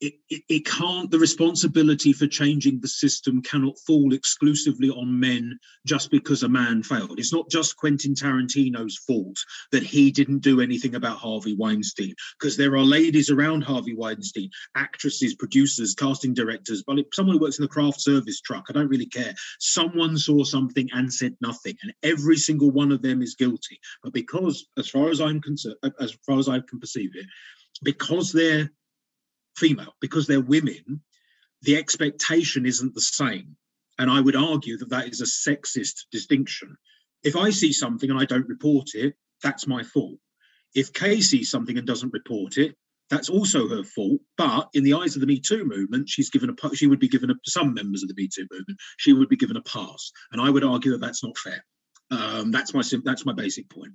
it, it, it, can't the responsibility for changing the system cannot fall exclusively on men just because a man failed. It's not just quentin tarantino's fault that he didn't do anything about harvey weinstein because there are ladies around harvey weinstein actresses producers casting directors but someone who works in the craft service truck i don't really care. Someone saw something and said nothing and every single one of them is guilty. But because as far as i'm concerned as far as i can perceive it because they're female because they're women the expectation isn't the same. And i would argue that that is a sexist distinction. If i see something and i don't report it that's my fault. If kay sees something and doesn't report it that's also her fault. But in the eyes of the me too movement she's given a she would be given a some members of the me too movement she would be given a pass. And i would argue that that's not fair. Um, that's my that's my basic point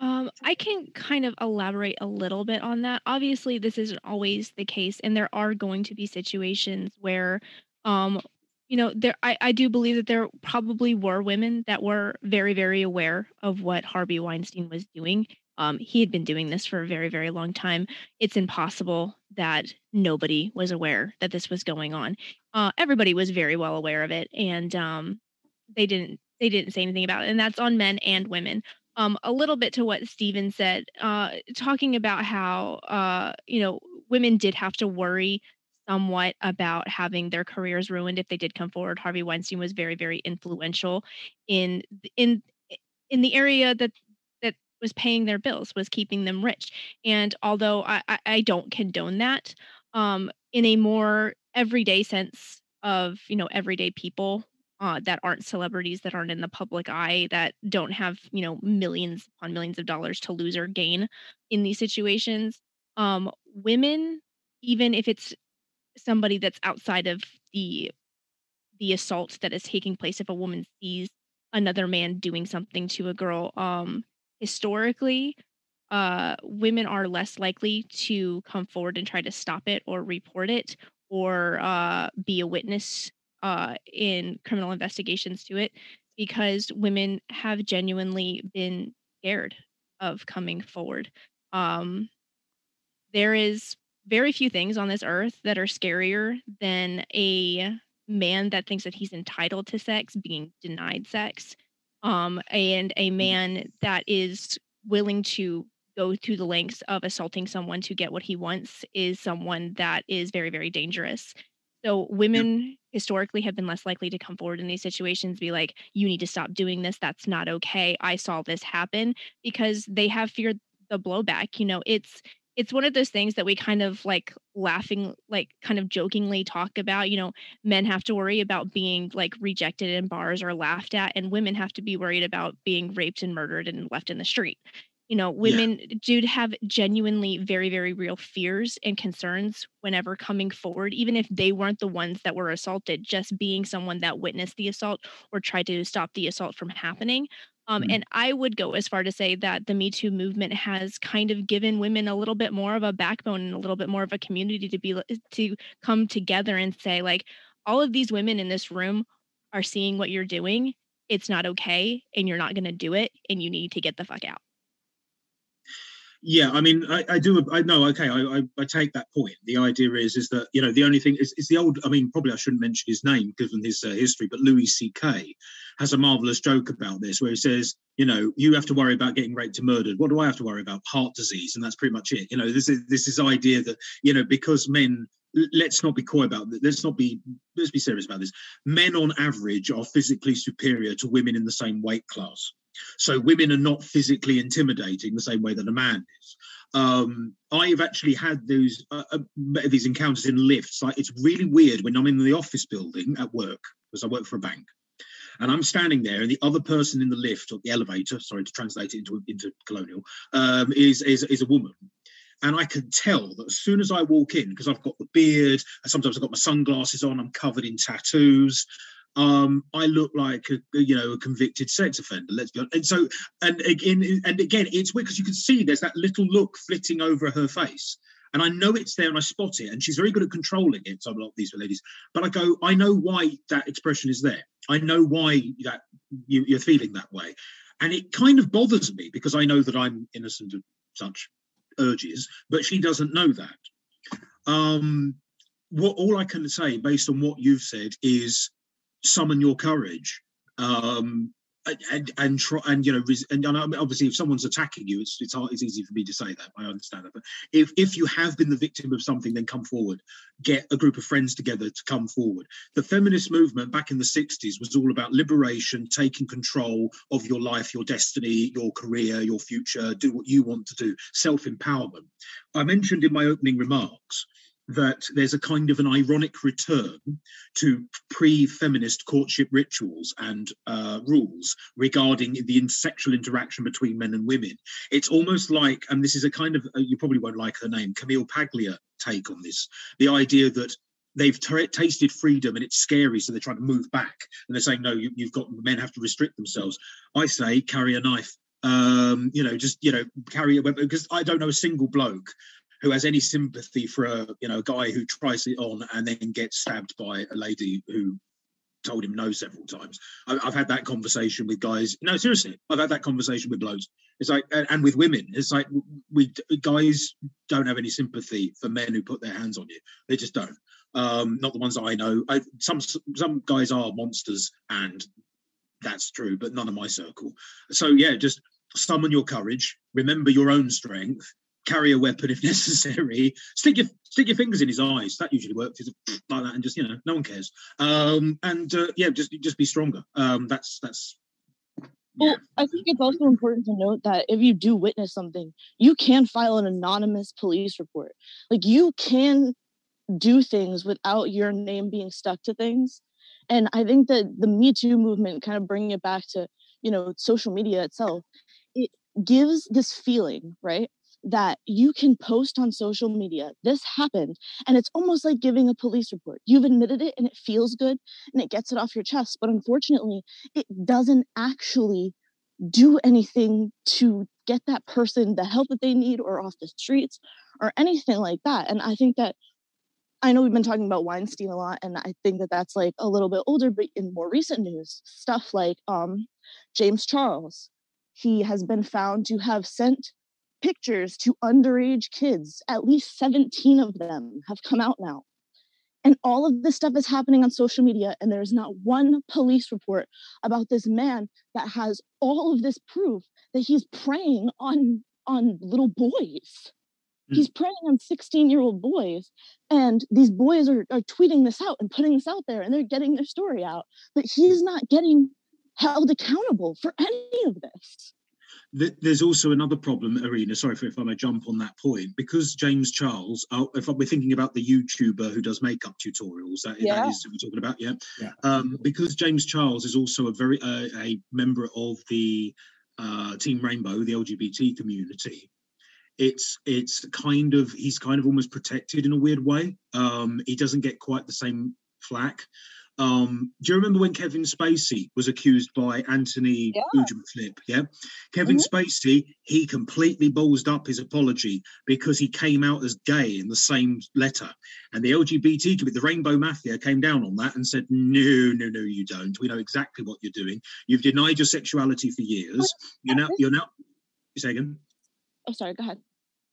um, I can kind of elaborate a little bit on that. Obviously, this isn't always the case, and there are going to be situations where, um, you know, there I, I do believe that there probably were women that were very, very aware of what Harvey Weinstein was doing. Um, he had been doing this for a very, very long time. It's impossible that nobody was aware that this was going on. Uh, everybody was very well aware of it, and um, they didn't they didn't say anything about it, and that's on men and women um, a little bit to what Stephen said, uh, talking about how, uh, you know, women did have to worry somewhat about having their careers ruined if they did come forward. Harvey Weinstein was very, very influential in in in the area that that was paying their bills, was keeping them rich. And although I, I, don't condone that, um, in a more everyday sense of you know everyday people uh, that aren't celebrities that aren't in the public eye that don't have you know millions upon millions of dollars to lose or gain in these situations. Um, women even if it's somebody that's outside of the the assault that is taking place if a woman sees another man doing something to a girl um historically uh women are less likely to come forward and try to stop it or report it or uh be a witness uh, in criminal investigations to it because women have genuinely been scared of coming forward. Um, there is very few things on this earth that are scarier than a man that thinks that he's entitled to sex being denied sex um, and a mm-hmm. man that is willing to go through the lengths of assaulting someone to get what he wants is someone that is very very dangerous so women historically have been less likely to come forward in these situations, be like, you need to stop doing this. That's not okay. I saw this happen because they have feared the blowback. You know, it's it's one of those things that we kind of like laughing like kind of jokingly talk about you know men have to worry about being like rejected in bars or laughed at and women have to be worried about being raped and murdered and left in the street you know women yeah. do have genuinely very very real fears and concerns whenever coming forward even if they weren't the ones that were assaulted just being someone that witnessed the assault or tried to stop the assault from happening um, mm-hmm. and i would go as far to say that the me too movement has kind of given women a little bit more of a backbone and a little bit more of a community to be to come together and say like all of these women in this room are seeing what you're doing it's not okay and you're not going to do it and you need to get the fuck out yeah, I mean, I, I do. I know. Okay, I, I, I, take that point. The idea is is that you know the only thing is it's the old. I mean, probably I shouldn't mention his name given his uh, history, but Louis C.K. has a marvelous joke about this where he says, you know, you have to worry about getting raped and murdered. What do I have to worry about? Heart disease, and that's pretty much it. You know, this is this is idea that you know because men let's not be coy about it. Let's not be let's be serious about this. Men on average are physically superior to women in the same weight class. So women are not physically intimidating the same way that a man is. Um, I've actually had those uh, uh, these encounters in lifts. Like it's really weird when I'm in the office building at work because I work for a bank, and I'm standing there, and the other person in the lift or the elevator, sorry to translate it into into colonial, um, is is is a woman. And I can tell that as soon as I walk in, because I've got the beard, and sometimes I've got my sunglasses on, I'm covered in tattoos um, I look like a, you know a convicted sex offender. Let's be honest. And so, and again, and again, it's weird because you can see there's that little look flitting over her face, and I know it's there and I spot it, and she's very good at controlling it. So lot of these ladies, but I go, I know why that expression is there. I know why that you, you're feeling that way, and it kind of bothers me because I know that I'm innocent of such urges, but she doesn't know that. Um, what all I can say, based on what you've said, is summon your courage um, and and try and you know and, and obviously if someone's attacking you it's it's hard, it's easy for me to say that i understand that but if if you have been the victim of something then come forward. Get a group of friends together to come forward. The feminist movement back in the 60s was all about liberation taking control of your life your destiny your career your future do what you want to do self-empowerment. I mentioned in my opening remarks that there's a kind of an ironic return to pre-feminist courtship rituals and uh, rules regarding the sexual interaction between men and women. It's almost like, and this is a kind of, uh, you probably won't like her name, Camille Paglia take on this, the idea that they've t- tasted freedom and it's scary, so they're trying to move back. And they're saying, no, you, have got men have to restrict themselves. I say, carry a knife. Um, you know, just you know, carry a weapon because I don't know a single bloke who has any sympathy for a you know a guy who tries it on and then gets stabbed by a lady who told him no several times. I, have had that conversation with guys. No, seriously, I've had that conversation with blokes. It's like, and with women, it's like we guys don't have any sympathy for men who put their hands on you. They just don't. Um, not the ones I know. I, some some guys are monsters, and that's true, but none of my circle. So yeah, just summon your courage. Remember your own strength, carry a weapon if necessary. Stick your stick your fingers in his eyes. That usually works. like that, and just you know, no one cares. Um, and uh, yeah, just just be stronger. Um, that's that's. Well, I think it's also important to note that if you do witness something, you can file an anonymous police report. Like you can do things without your name being stuck to things. And I think that the Me Too movement, kind of bringing it back to, you know, social media itself, it gives this feeling, right, that you can post on social media this happened and it's almost like giving a police report. You've admitted it and it feels good and it gets it off your chest but unfortunately it doesn't actually do anything to get that person the help that they need or off the streets or anything like that and i think that I know we've been talking about Weinstein a lot, and I think that that's like a little bit older, but in more recent news, stuff like um, James Charles, he has been found to have sent pictures to underage kids. At least 17 of them have come out now. And all of this stuff is happening on social media, and there's not one police report about this man that has all of this proof that he's preying on on little boys. Mm. He's preying on 16 year old boys, and these boys are, are tweeting this out and putting this out there, and they're getting their story out. But he's not getting held accountable for any of this there's also another problem, Irina. Sorry if, if I may jump on that point, because James Charles, uh, if we're thinking about the YouTuber who does makeup tutorials, that, yeah. that is we're talking about, yeah. yeah. Um, because James Charles is also a very uh, a member of the uh, Team Rainbow, the LGBT community, it's it's kind of he's kind of almost protected in a weird way. Um, he doesn't get quite the same flack. Um, do you remember when Kevin Spacey was accused by Anthony Yeah. Flip? Yeah, Kevin Mhm. Spacey he completely ballsed up his apology because he came out as gay in the same letter, and the LGBT community, the Rainbow Mafia, came down on that and said, "No, no, no, you don't. We know exactly what you're doing. You've denied your sexuality for years. You're now, you're now." Again. Oh, sorry. Go ahead.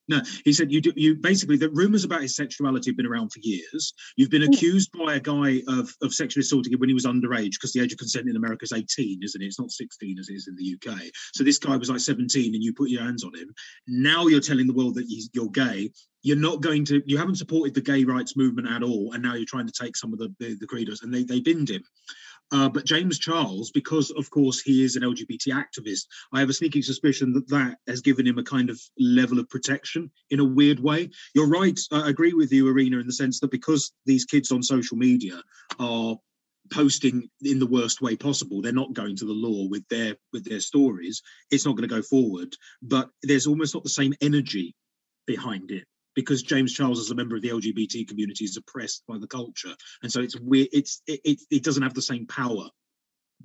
No, he said you do, you basically the rumors about his sexuality have been around for years. You've been Mm. accused by a guy of, of sexually assaulting him when he was underage because the age of consent in America is 18, isn't it? It's not 16 as it is in the UK. So this guy was like 17 and you put your hands on him. Now you're telling the world that he's, you're gay. You're not going to, you haven't supported the gay rights movement at all. And now you're trying to take some of the, the, the credos and they, they binned him. Uh, but James Charles, because of course he is an LGBT activist, I have a sneaking suspicion that that has given him a kind of level of protection in a weird way. You're right. I agree with you, Irina, in the sense that because these kids on social media are posting in the worst way possible, they're not going to the law with their with their stories. It's not going to go forward. But there's almost not the same energy behind it because James Charles, as a member of the LGBT community, is oppressed by the culture, and so it's weird. It's it, it, it doesn't have the same power,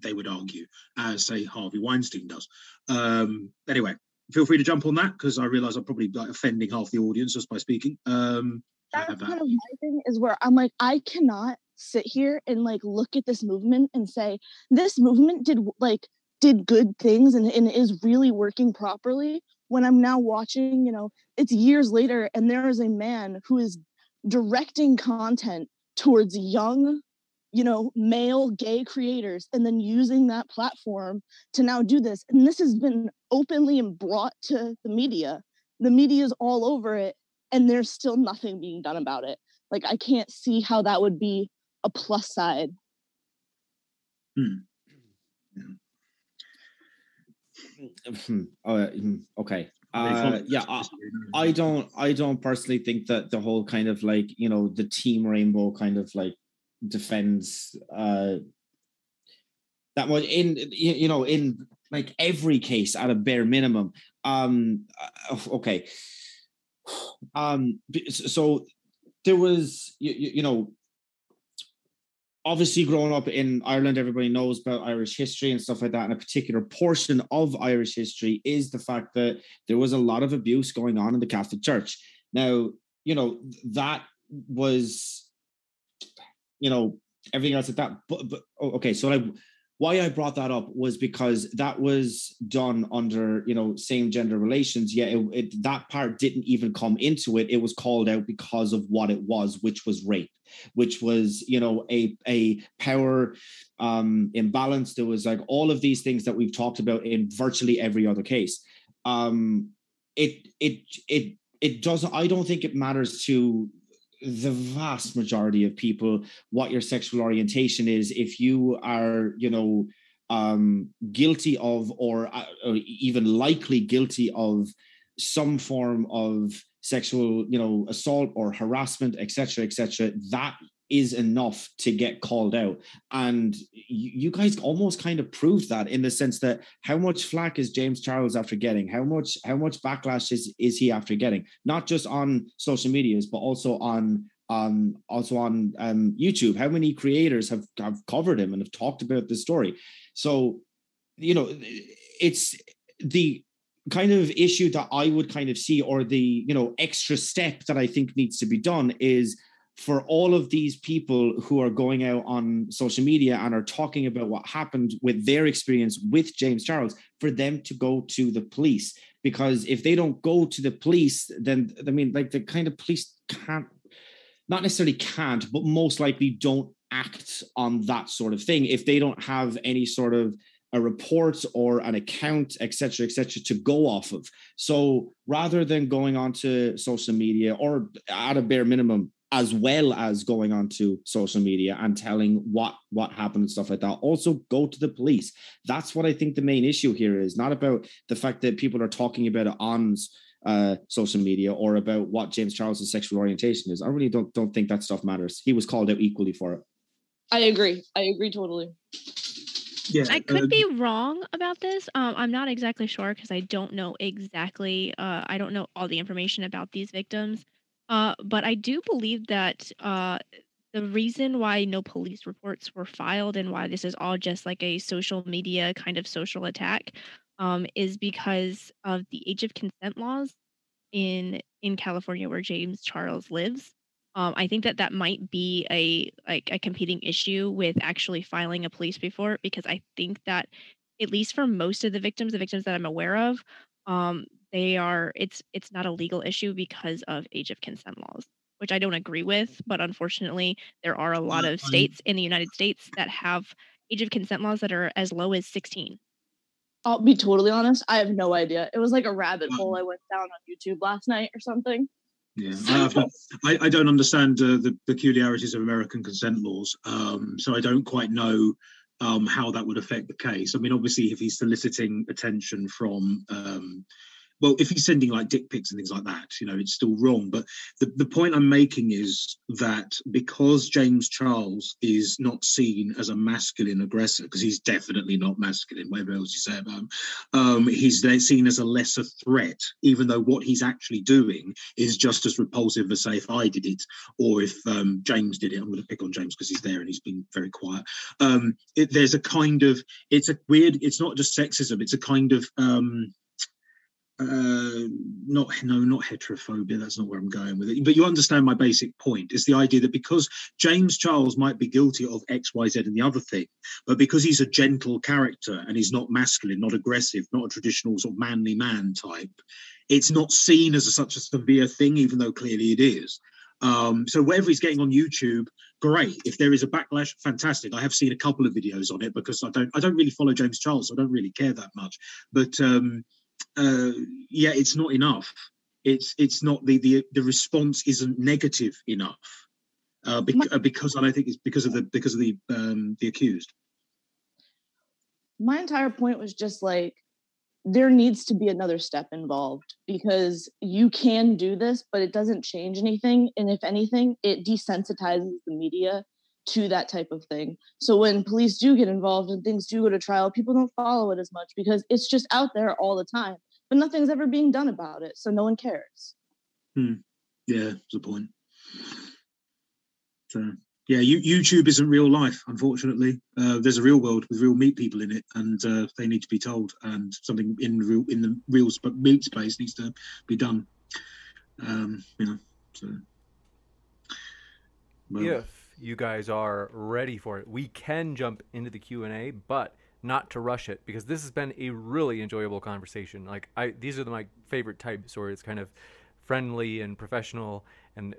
they would argue, as say Harvey Weinstein does. Um, anyway, feel free to jump on that because I realise I'm probably like offending half the audience just by speaking. Um, That's have kind that. of my thing is where I'm like, I cannot sit here and like look at this movement and say this movement did like did good things and, and is really working properly when I'm now watching, you know, it's years later and there is a man who is directing content towards young, you know, male gay creators and then using that platform to now do this. And this has been openly and brought to the media. The media is all over it and there's still nothing being done about it. Like I can't see how that would be a plus side. Hmm, oh, mm, okay. Uh, yeah, I, I don't I don't personally think that the whole kind of like you know the team rainbow kind of like defends uh that much in you know in like every case at a bare minimum. Um uh, okay. Um so there was you, you know obviously growing up in Ireland, everybody knows about Irish history and stuff like that. And a particular portion of Irish history is the fact that there was a lot of abuse going on in the Catholic Church. Now, you know, that was, you know, everything else like that. But, but oh, okay, so why I brought that up was because that was done under, you know, same gender relations. Yet it, it, that part didn't even come into it. It was called out because of what it was, which was rape which was you know a a power um imbalance there was like all of these things that we've talked about in virtually every other case. Um it it it it doesn't i don't think it matters to the vast majority of people what your sexual orientation is if you are you know um guilty of or, uh, or even likely guilty of some form of sexual you know assault or harassment etc etc that is enough to get called out. And you, guys almost kind of proved that in the sense that how much flack is james charles after getting? How much how much backlash is is he after getting? Not just on social medias but also on on also on um, youtube. How many creators have have covered him and have talked about the story? So you know it's the kind of issue that I would kind of see, or the you know extra step that I think needs to be done, is for all of these people who are going out on social media and are talking about what happened with their experience with James Charles, for them to go to the police. Because if they don't go to the police, then I mean, like the kind of police can't, not necessarily can't, but most likely don't act on that sort of thing if they don't have any sort of a report or an account, etc., etc., to go off of. So rather than going onto social media, or at a bare minimum, as well as going onto social media and telling what what happened and stuff like that, also go to the police. That's what I think the main issue here is. Not about the fact that people are talking about it on uh, social media or about what James Charles's sexual orientation is. I really don't don't think that stuff matters. He was called out equally for it. I agree. I agree totally. Yeah, I could uh, be wrong about this. Um, I'm not exactly sure because I don't know exactly. Uh, I don't know all the information about these victims. Uh, but I do believe that uh, the reason why no police reports were filed and why this is all just like a social media kind of social attack um, is because of the age of consent laws in in California where James Charles lives. Um, I think that that might be a like a competing issue with actually filing a police report because I think that at least for most of the victims, the victims that I'm aware of, um, they are it's it's not a legal issue because of age of consent laws, which I don't agree with. But unfortunately, there are a lot of states in the United States that have age of consent laws that are as low as 16. I'll be totally honest. I have no idea. It was like a rabbit hole I went down on YouTube last night or something. Yeah, I, I, don't understand uh, the peculiarities of American consent laws, um, so I don't quite know um, how that would affect the case. I mean, obviously, if he's soliciting attention from, um, well, if he's sending like dick pics and things like that, you know, it's still wrong. But the, the point I'm making is that because James Charles is not seen as a masculine aggressor, because he's definitely not masculine, whatever else you say about him, um, he's seen as a lesser threat, even though what he's actually doing is just as repulsive as say if I did it or if um, James did it. I'm going to pick on James because he's there and he's been very quiet. Um, it, there's a kind of it's a weird. It's not just sexism. It's a kind of um, uh, not no not heterophobia. That's not where I'm going with it. But you understand my basic point. Is the idea that because James Charles might be guilty of X, Y, Z, and the other thing, but because he's a gentle character and he's not masculine, not aggressive, not a traditional sort of manly man type, it's not seen as a, such a severe thing, even though clearly it is. Um, so whatever he's getting on YouTube, great. If there is a backlash, fantastic. I have seen a couple of videos on it because I don't I don't really follow James Charles, so I don't really care that much. But um, uh, yeah, it's not enough. It's it's not the the the response isn't negative enough uh, bec- uh, because I don't think it's because of the because of the um, the accused. my entire point was just like there needs to be another step involved because you can do this but it doesn't change anything and if anything it desensitizes the media to that type of thing so when police do get involved and things do go to trial people don't follow it as much because it's just out there all the time but nothing's ever being done about it so no one cares Hmm. Yeah, that's the point. So yeah, you, YouTube isn't real life, unfortunately. Uh, there's a real world with real meat people in it, and uh, they need to be told. And something in real in the real sp- meat space needs to be done. Um, you know, so. Well, if you guys are ready for it. We can jump into the q&a but not to rush it because this has been a really enjoyable conversation. Like i these are my favorite types where it's kind of friendly and professional and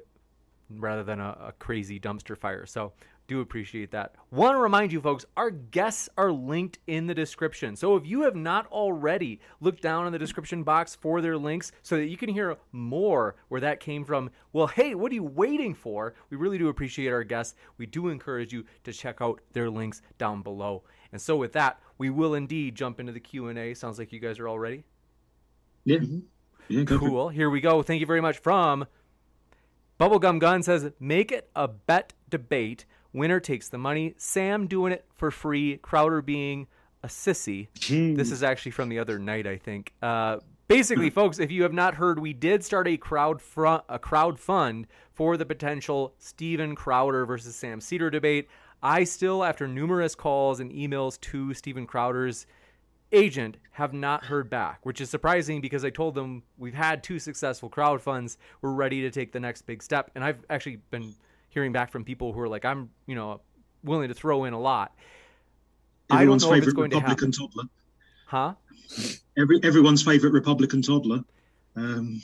rather than a, a crazy dumpster fire. So do appreciate that. Want to remind you folks our guests are linked in the description. So if you have not already looked down in the description box for their links so that you can hear more where that came from well hey what are you waiting for? We really do appreciate our guests. We do encourage you to check out their links down below. And so with that we will indeed jump into the q&a sounds like you guys are all ready? Yeah, mm-hmm. yeah, go for it. cool. Here we go. Thank you very much from bubblegum gun says make it a bet debate winner takes the money sam doing it for free crowder being a sissy this is actually from the other night i think uh, basically folks if you have not heard we did start a crowd front a crowd fund for the potential Steven Crowder versus Sam Seder debate. I still, after numerous calls and emails to Steven Crowder's agent, have not heard back, which is surprising because I told them we've had two successful crowd funds. We're ready to take the next big step. And I've actually been hearing back from people who are like, I'm, you know, willing to throw in a lot. Everyone's I don't know if it's favorite to Republican happen. toddler. Huh? Every everyone's favorite Republican toddler. Um,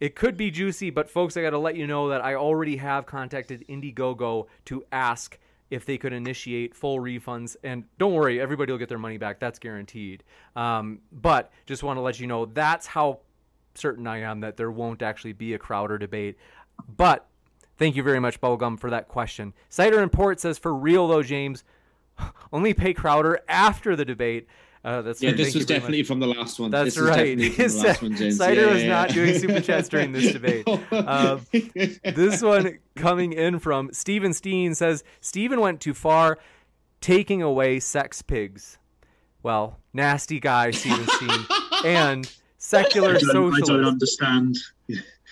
It could be juicy, but folks, I got to let you know that I already have contacted Indiegogo to ask if they could initiate full refunds. And don't worry, everybody will get their money back. That's guaranteed. Um, but just want to let you know that's how certain I am that there won't actually be a Crowder debate. But thank you very much, Bubblegum, for that question. Cider and Port says, for real though, James, only pay Crowder after the debate. Uh, that's Yeah, this was very much. definitely from the last one. That's This right. definitely from the last one, James. Cider Yeah, was yeah, not yeah. doing super chats during this debate. Um, this one coming in from Steven Steen says Steven went too far taking away sex pigs. well, nasty guy Steven Steen, and secular I I don't understand.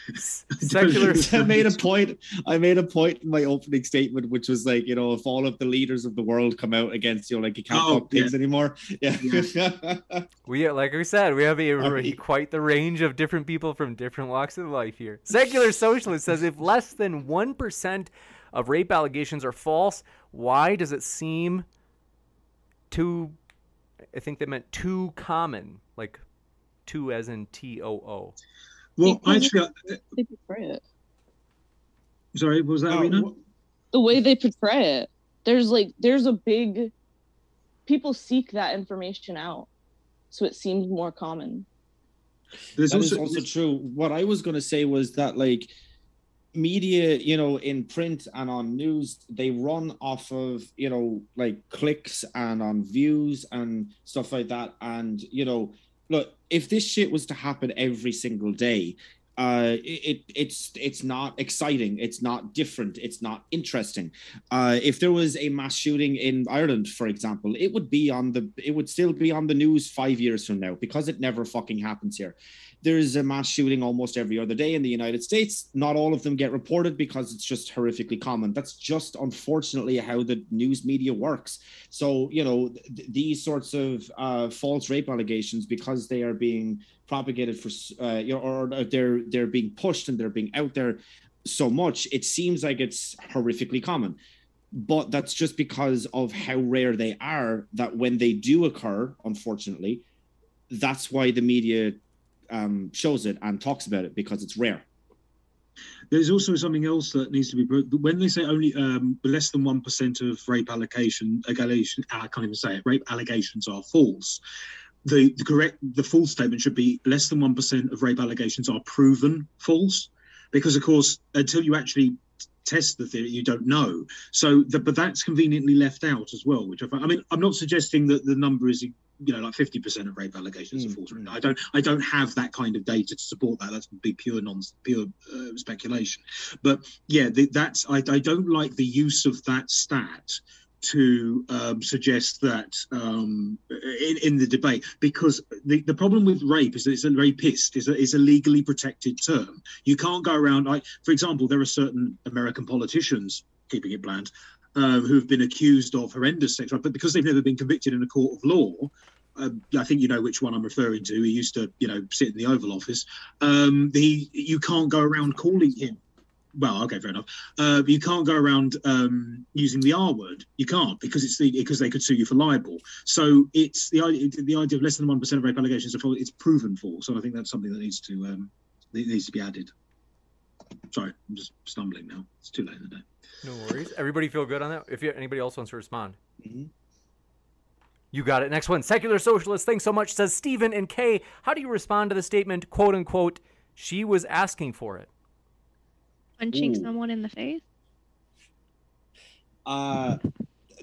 Secular. I made a point. I made a point in my opening statement, which was like, you know, if all of the leaders of the world come out against you, know, like you can't Oh, fuck pigs anymore. Yeah. We uh, like we said, we have a Sorry. quite the range of different people from different walks of life here. Secular socialist says if less than one percent of rape allegations are false, why does it seem too? I think they meant too common, like two as in T O O. Well, Because actually, uh, They portray it. sorry, what was that Uh, Irina? wh- The way they portray it, there's like there's a big people seek that information out, so it seems more common. There's that is also, also true. What I was going to say was that like media, you know, in print and on news, they run off of you know like clicks and on views and stuff like that. And you know, look, if this shit was to happen every single day. Uh, it, it it's it's not exciting. It's not different. It's not interesting. Uh, if there was a mass shooting in Ireland, for example, it would be on the it would still be on the news five years from now because it never fucking happens here there's a mass shooting almost every other day in the United States. Not all of them get reported because it's just horrifically common. That's just unfortunately how the news media works. So, you know, th- these sorts of uh, false rape allegations, because they are being propagated for, uh, you know, or they're they're being pushed and they're being out there so much, it seems like it's horrifically common. But that's just because of how rare they are. That when they do occur, unfortunately, that's why the media um, shows it and talks about it because it's rare. There's also something else that needs to be bro- when they say only um, less than one percent of rape allegation, allegation I can't even say it. Rape allegations are false. The, the correct the full statement should be less than one percent of rape allegations are proven false, because of course until you actually test the theory you don't know. So the, but that's conveniently left out as well. Which I, find, I mean I'm not suggesting that the number is you know like 50% of rape allegations are Mm, false. mm. I don't I don't have that kind of data to support that. That's be pure non pure uh, speculation. But yeah, the, that's I, I don't like the use of that stat to um, suggest that um, in, in the debate because the, the problem with rape is that it's a rapist is a, is a legally protected term. You can't go around like for example there are certain American politicians keeping it bland um, who've been accused of horrendous sexual, but because they've never been convicted in a court of law, um, I think you know which one I'm referring to. He used to, you know, sit in the Oval Office. Um, he, you can't go around calling him. Well, okay, fair enough. Uh, you can't go around um, using the R word. You can't because it's the because they could sue you for libel. So it's the idea the idea of less than one percent of rape allegations are. It's proven false. So I think that's something that needs to um, needs to be added. Sorry, I'm just stumbling now. It's too late in the day. No worries. Everybody feel good on that? If you, anybody else wants to respond. Mhm. You got it. Next one. Secular socialist. Thanks so much. Says Stephen and Kay. How do you respond to the statement, quote unquote, she was asking for it? Punching Ooh. someone in the face. Uh,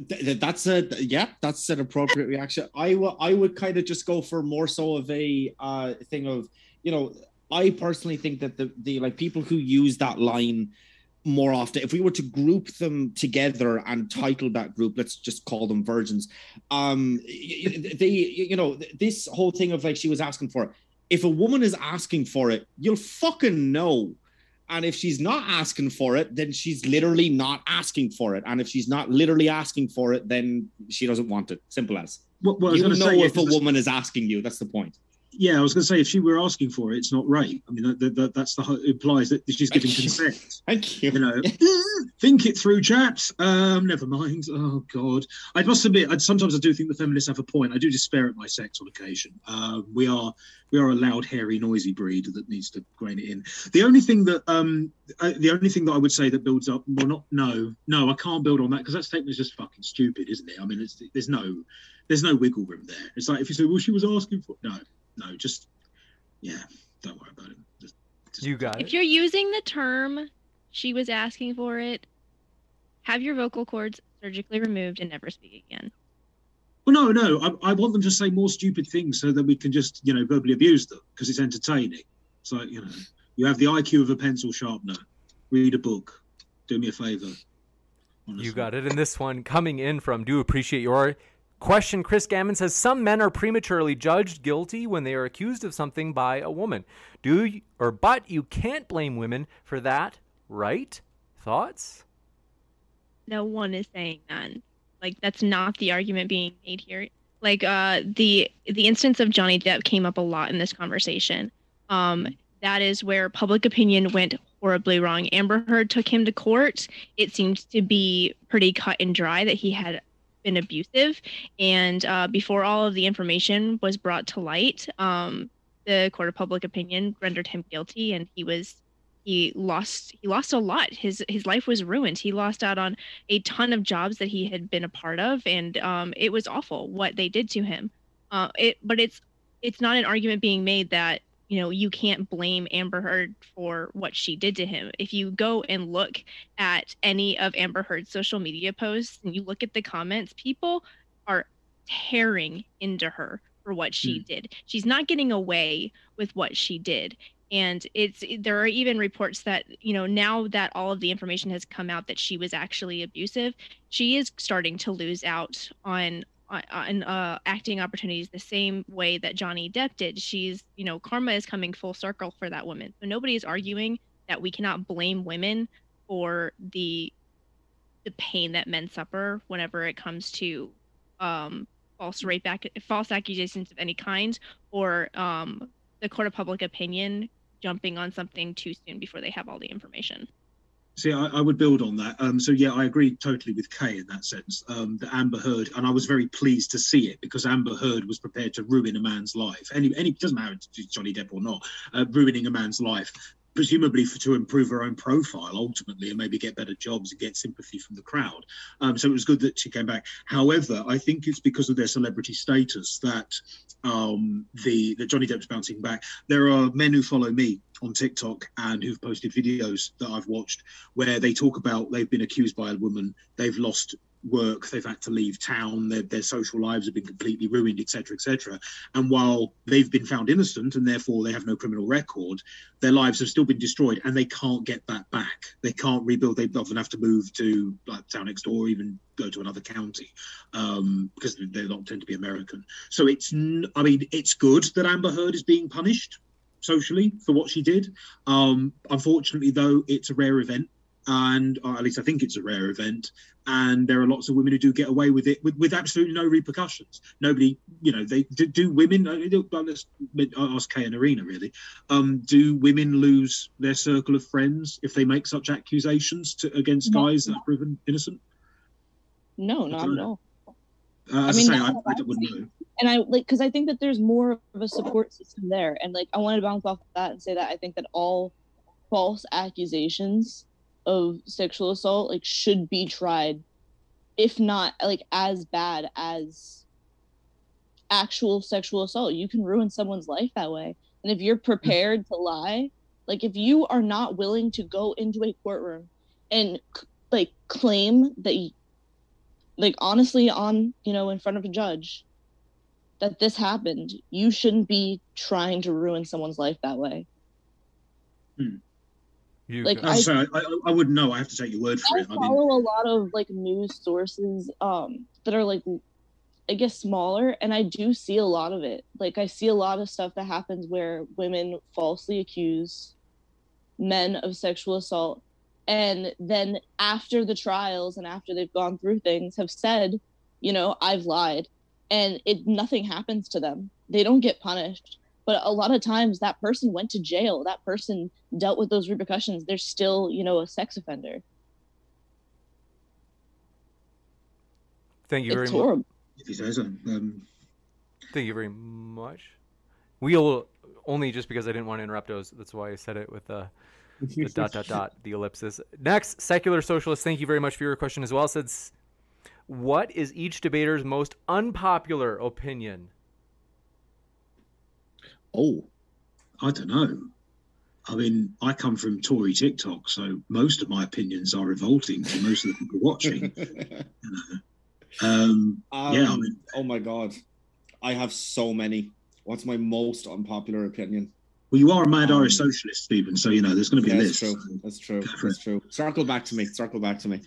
th- th- that's a yeah, that's an appropriate reaction. I will I would kind of just go for more so of a uh, thing of you know I personally think that the the like people who use that line more often if we were to group them together and title that group let's just call them virgins um they you know this whole thing of like she was asking for it. If a woman is asking for it you'll fucking know. And if she's not asking for it then she's literally not asking for it. And if she's not literally asking for it then she doesn't want it. Simple as. I was you know say if a woman is asking you. That's the point Yeah, I was going to say if she were asking for it, it's not rape. I mean, that, that, that, that's the implies that she's giving Thank consent. thank you You know, think it through, chaps. Um, never mind. Oh God, I must admit, I, sometimes I do think the feminists have a point. I do despair at my sex on occasion. Um, we are we are a loud, hairy, noisy breed that needs to grain it in. The only thing that um, uh, the only thing that I would say that builds up, well, not no, no, I can't build on that because that statement is just fucking stupid, isn't it? I mean, it's, there's no there's no wiggle room there. It's like if you say, well, she was asking for no, no, just yeah, don't worry about it. Just, just- You got it. If you're using the term she was asking for it, have your vocal cords surgically removed and never speak again. Well, no, no. I, I want them to say more stupid things so that we can just, you know, verbally abuse them because it's entertaining. It's like, you know, you have the IQ of a pencil sharpener. Read a book. Do me a favor. You got it. And this one coming in from do appreciate your Question Chris Gammon says some men are prematurely judged guilty when they are accused of something by a woman. Do you, or but you can't blame women for that, right? Thoughts? No one is saying that. Like that's not the argument being made here. Like uh the the instance of Johnny Depp came up a lot in this conversation. Um that is where public opinion went horribly wrong. Amber Heard took him to court. It seemed to be pretty cut and dry that he had been abusive. And uh, before all of the information was brought to light, um, the court of public opinion rendered him guilty, and he was he lost he lost a lot. His his life was ruined. He lost out on a ton of jobs that he had been a part of, and um, it was awful what they did to him. Uh, it but it's it's not an argument being made that you know you can't blame Amber Heard for what she did to him. If you go and look at any of Amber Heard's social media posts and you look at the comments, people are tearing into her for what she mm. did. She's not getting away with what she did. And it's there are even reports that, you know, now that all of the information has come out that she was actually abusive, she is starting to lose out on on uh, acting opportunities the same way that Johnny Depp did. She's, you know, karma is coming full circle for that woman. So nobody is arguing that we cannot blame women for the the pain that men suffer whenever it comes to um, false rape, ac- false accusations of any kind, or um, the court of public opinion jumping on something too soon before they have all the information. See, I, I, would build on that. Um, so yeah, I agree totally with Kay in that sense. Um, that Amber Heard, and I was very pleased to see it because Amber Heard was prepared to ruin a man's life. Any, any doesn't matter to Johnny Depp or not, uh, ruining a man's life, presumably for, to improve her own profile ultimately, and maybe get better jobs and get sympathy from the crowd. Um, so it was good that she came back. However, I think it's because of their celebrity status that um, the that Johnny Depp's bouncing back. There are men who follow me on TikTok and who've posted videos that I've watched where they talk about they've been accused by a woman, they've lost work, they've had to leave town, their, their social lives have been completely ruined, etc., etc. And while they've been found innocent and therefore they have no criminal record, their lives have still been destroyed and they can't get that back. They can't rebuild. They often have to move to like town next door, or even go to another county um, because they don't tend to be American. So it's, I mean, it's good that Amber Heard is being punished socially for what she did. Um, unfortunately, though, it's a rare event, and at least I think it's a rare event. And there are lots of women who do get away with it with, with absolutely no repercussions. Nobody, you know, they do, do women. Uh, let's ask Kay and Irina really. Um, do women lose their circle of friends if they make such accusations to, against no, guys no. that are proven innocent? No, not at all. Uh, I mean, I, say, I, I wouldn't know and I like because I think that there's more of a support system there, and like I wanted to bounce off of that and say that I think that all false accusations of sexual assault like should be tried, if not like as bad as actual sexual assault. You can ruin someone's life that way, and if you're mm-hmm. prepared to lie, like if you are not willing to go into a courtroom and like claim that you, like honestly on you know in front of a judge that this happened. You shouldn't be trying to ruin someone's life that way. Hmm. You like I, sorry, I, I, wouldn't know. I have to take your word for I it. I follow mean... a lot of like news sources um, that are like, I guess smaller, and I do see a lot of it. Like I see a lot of stuff that happens where women falsely accuse men of sexual assault, and then after the trials and after they've gone through things, have said, you know, I've lied and it nothing happens to them. They don't get punished. But a lot of times that person went to jail. That person dealt with those repercussions. They're still you know a sex offender. Thank you it's very horrible. much if he says um, thank you very much. We'll only just because i didn't want to interrupt those that's why i said it with the, the dot dot dot the ellipsis. Next secular socialist thank you very much for your question as well. Says what is each debater's most unpopular opinion? Oh, I don't know. I mean, I come from Tory TikTok, so most of my opinions are revolting to most of the people watching. um, um, yeah, I mean, oh my god, I have so many. What's my most unpopular opinion? Well, you are a mad um, Irish socialist, Stephen. So you know there's going to be yeah, a list. That's true. That's true. That's true. Circle back to me. Circle back to me.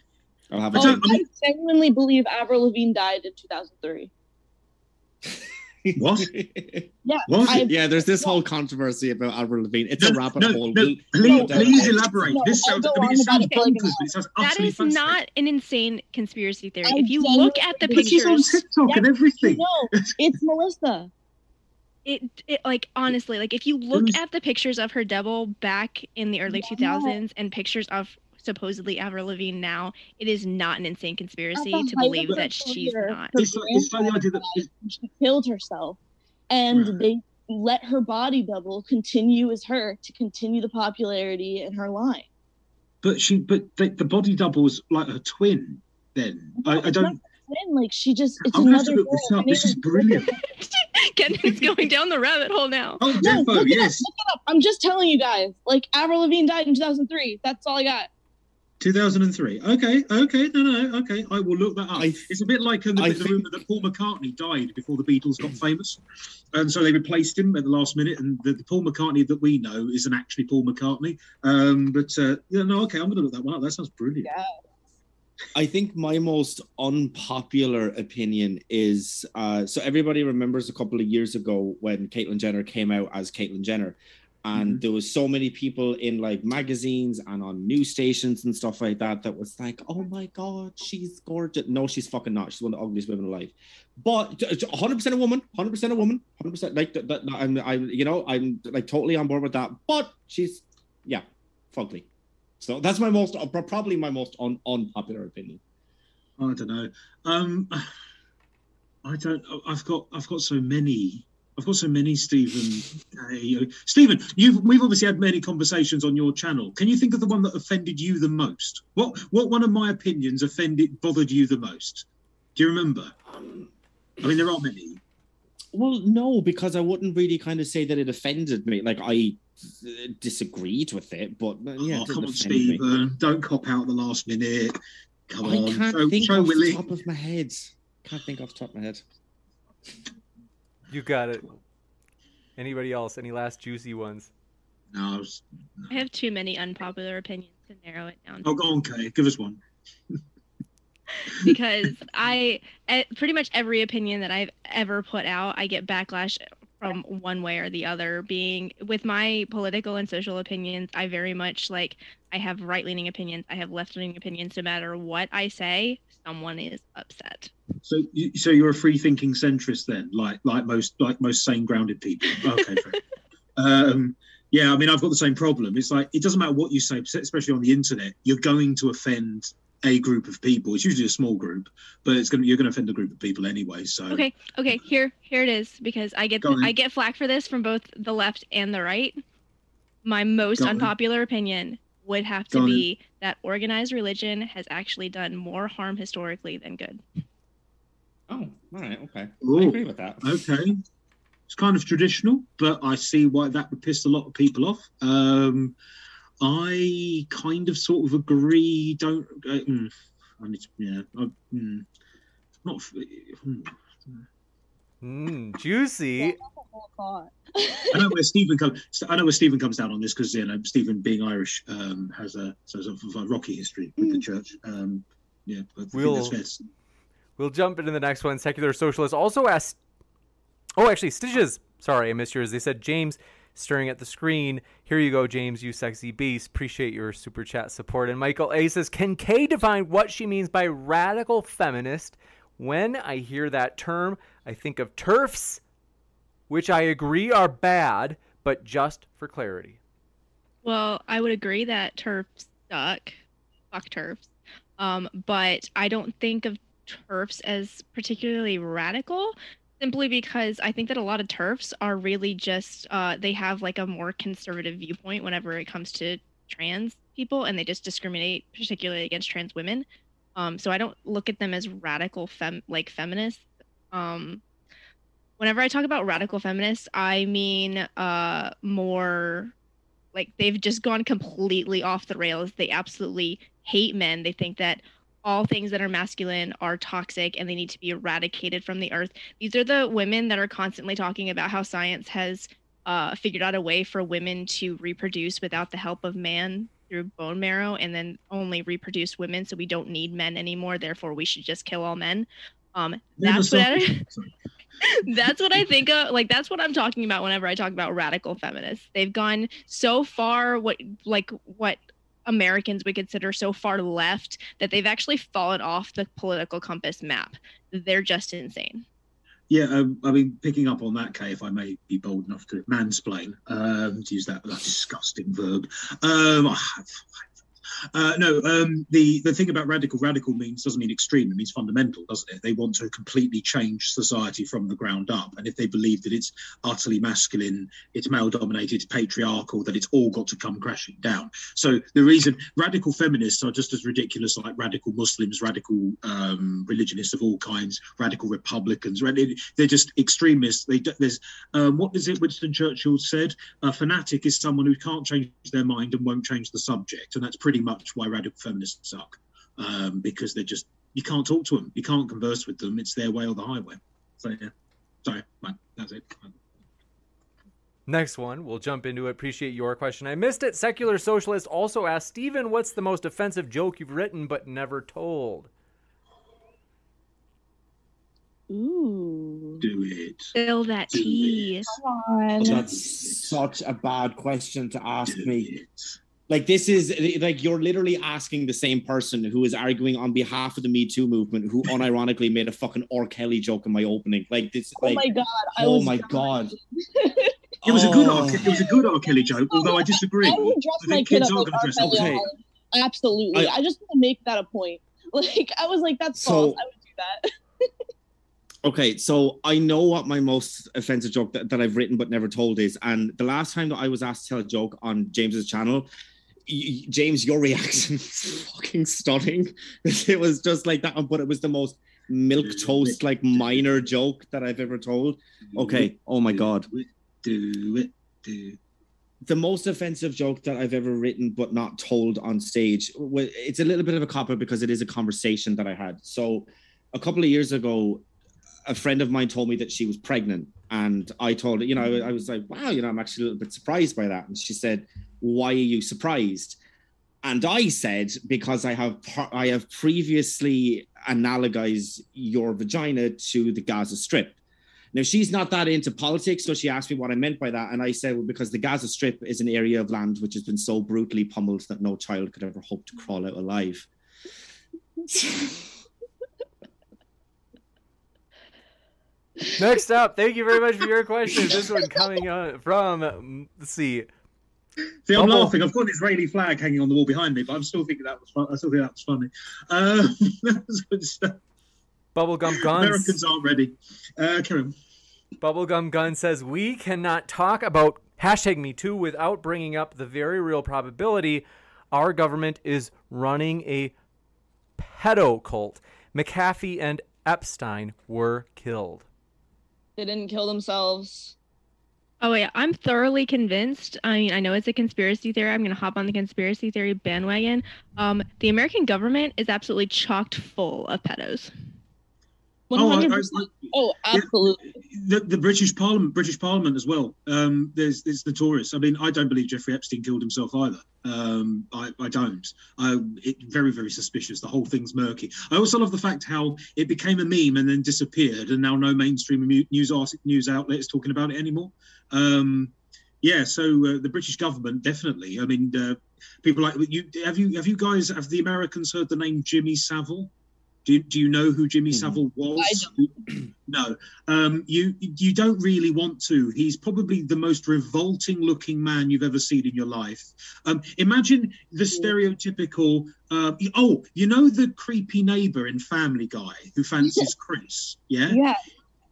I'll have a oh, I genuinely believe Avril Lavigne died in 2003. What? Yeah, What? I- yeah, there's this whole controversy about Avril Lavigne. It's a No, rabbit no, hole. no, We'll- please, we'll please elaborate. No, this sounds, go I mean, it sounds about it for like bonkers, an but it sounds That utterly is not an insane conspiracy theory. I if you look at the pictures, she's on pictures, TikTok and everything. No, it's Melissa. it, it like honestly, like if you look Who's- at the pictures of her double back in the early Yeah. 2000s and pictures of supposedly Avril Lavigne now, it is not an insane conspiracy to believe that she's not. her It's like- it's like the that- she killed herself, and Right. they let her body double continue as her to continue the popularity in her line. But she, but the, the body double was like her twin. Then I, I don't. twin, like she just it's I'm gonna another look this girl. up. This is brilliant. Kenneth's going down the rabbit hole now. Oh, No, defo, look it yes. up, look it up. I'm just telling you guys. Like Avril Lavigne died in 2003. That's all I got. 2003. Okay, okay, no, no, okay. I will look that up. I- it's a bit like um, the, the think- rumor that Paul McCartney died before the Beatles got famous, and so they replaced him at the last minute. And the, the Paul McCartney that we know isn't actually Paul McCartney. Um, but uh, yeah, no, okay, I'm going to look that one up. That sounds brilliant. Yeah. I think my most unpopular opinion is uh, so everybody remembers a couple of years ago when Caitlyn Jenner came out as Caitlyn Jenner, and Mhm. there was so many people in like magazines and on news stations and stuff like that that was like, "Oh my god, she's gorgeous." No, she's fucking not. She's one of the ugliest women alive. But 100 percent a woman, 100 percent a woman, 100 percent like that. that- I'm, I'm, you know, I'm like totally on board with that. But she's, yeah, fugly. So that's my most, uh, probably my most un, unpopular opinion. I don't know. Um, I don't. I've got. I've got so many. I've got so many, Stephen. Uh, Stephen, you've we've obviously had many conversations on your channel. Can you think of the one that offended you the most? What what one of my opinions offended bothered you the most? Do you remember? I mean, there are many. Well, no, because I wouldn't really kind of say that it offended me. Like I uh, disagreed with it, but uh, yeah, oh, it come on, offend me. Stephen! Don't cop out at the last minute. Come on. I on, can't show, think show off Willie. the top of my head. Can't think off the top of my head. You got it. Anybody else? Any last juicy ones? No, I was- I have too many unpopular opinions to narrow it down. oh, go on, Kay. Give us one. because I eh, pretty much every opinion that I've ever put out, I get backlash from one way or the other. Being with my political and social opinions, I very much like I have right leaning opinions, I have left leaning opinions. No matter what I say, someone is upset. So, you, so you're a free-thinking centrist then, like like most like most sane-grounded people. Okay, um, yeah. I mean, I've got the same problem. It's like it doesn't matter what you say, especially on the internet. You're going to offend a group of people. It's usually a small group, but it's gonna you're going to offend a group of people anyway. So Okay, okay, here here it is because I get Go. I get flack for this from both the left and the right. My most Go on. unpopular opinion would have Go to on. be that organized religion has actually done more harm historically than good. Oh, all right, okay. I agree with that. okay. It's kind of traditional, but I see why that would piss a lot of people off. Um, I kind of sort of agree. Don't. Uh, mm, I need to, yeah. I, mm, not. mm. Mm, juicy. That's a whole thought. I know where Stephen comes. I know where Stephen comes down on this because you know Stephen, being Irish, um, has a sort of a, a rocky history with the church. Um, yeah, I We'll- that's fair. to say. We'll jump into the next one. Secular Socialist also asked. Oh, actually, Stitches. Sorry, I missed yours. They said James staring at the screen. Here you go, James, you sexy beast. Appreciate your super chat support. And Michael A says, Can Kay define what she means by radical feminist? When I hear that term, I think of TERFs, which I agree are bad, but just for clarity. Well, I would agree that TERFs suck. Fuck TERFs. Um, but I don't think of TERFs as particularly radical simply because I think that a lot of TERFs are really just uh, they have like a more conservative viewpoint whenever it comes to trans people and they just discriminate particularly against trans women. Um, so I don't look at them as radical fem like feminists. Um, whenever I talk about radical feminists, I mean uh, more like they've just gone completely off the rails. They absolutely hate men. They think that all things that are masculine are toxic and they need to be eradicated from the earth. These are the women that are constantly talking about how science has uh, figured out a way for women to reproduce without the help of man through bone marrow and then only reproduce women. So we don't need men anymore. Therefore, we should just kill all men. Um, that's what I, that's what I think of. Like that's what I'm talking about whenever I talk about radical feminists. They've gone so far what like what Americans would consider so far left that they've actually fallen off the political compass map. They're just insane. Yeah, um, I mean, picking up on that, Kay, if I may be bold enough to mansplain, um, to use that, that disgusting verb. Um, uh, no, um, the the thing about radical, radical means doesn't mean extreme. It means fundamental, doesn't it? They want to completely change society from the ground up, and if they believe that it's utterly masculine, it's male dominated, it's patriarchal, that it's all got to come crashing down. So the reason radical feminists are just as ridiculous like radical Muslims, radical um, religionists of all kinds, radical Republicans. They're just extremists. They there's um, what is it? Winston Churchill said, "A fanatic is someone who can't change their mind and won't change the subject," and that's pretty much why radical feminists suck, um, because they're just you can't talk to them, you can't converse with them. It's their way or the highway. So yeah, sorry, man, that's it. Next one, we'll jump into it. Appreciate your question. I missed it. Secular Socialist also asked Steven, what's the most offensive joke you've written but never told? Ooh. Do it. Spill that Do tea. it. Come on. That's such a bad question to ask Do me. it. Like this is like you're literally asking the same person who is arguing on behalf of the Me Too movement, who unironically made a fucking R. Kelly joke in my opening. Like this, oh like my god. I oh my dying. god. It was a good Oh. R. It was a good R. Kelly joke, oh, although I disagree. I would dress my think kid kids up are like gonna R. dress Kelly up. Okay. Absolutely. I- I, just want to make that a point. Like I was like, that's So- false. I would do that. Okay, so I know what my most offensive joke that, that I've written but never told is. And the last time that I was asked to tell a joke on James's channel, y- James, your reaction was fucking stunning. It was just like that, but it was the most milk toast, like minor joke that I've ever told. Okay, oh my god. Do it. Do the most offensive joke that I've ever written but not told on stage. It's a little bit of a copper because it is a conversation that I had. So a couple of years ago, a friend of mine told me that she was pregnant, and I told her, you know, I was like, "Wow, you know, I'm actually a little bit surprised by that." And she said, "Why are you surprised?" And I said, "Because I have I have previously analogized your vagina to the Gaza Strip." Now she's not that into politics, so she asked me what I meant by that, and I said, "Well, because the Gaza Strip is an area of land which has been so brutally pummeled that no child could ever hope to crawl out alive." Next up, thank you very much for your question. This one coming on from, let's see, See, I'm Bubble. laughing. I've got an Israeli flag hanging on the wall behind me, but I'm still thinking that was fun. I still think that was funny. Um, that was good stuff. Bubblegum Guns. Americans aren't ready. Uh, carry on. Bubblegum Gun says we cannot talk about hashtag Me Too without bringing up the very real probability our government is running a pedo cult. McAfee and Epstein were killed. They didn't kill themselves. Oh yeah, I'm thoroughly convinced. I mean, I know it's a conspiracy theory. I'm gonna hop on the conspiracy theory bandwagon. Um, the American government is absolutely chocked full of pedos. One Oh, I- hundred I- percent. Oh, absolutely. The, the British Parliament, British Parliament as well. Um, there's it's notorious. I mean, I don't believe Jeffrey Epstein killed himself either. Um, I, I don't. I, it, very very suspicious. The whole thing's murky. I also love the fact how it became a meme and then disappeared, and now no mainstream news art, news outlet is talking about it anymore. Um, yeah, so uh, the British government definitely. I mean, uh, people like you. Have you have you guys have the Americans heard the name Jimmy Savile? Do you, do you know who Jimmy Mhm. Savile was? no, um, you you don't really want to. He's probably the most revolting looking man you've ever seen in your life. Um, imagine the stereotypical. Uh, oh, you know the creepy neighbor in Family Guy who fancies Chris. Yeah. Yeah.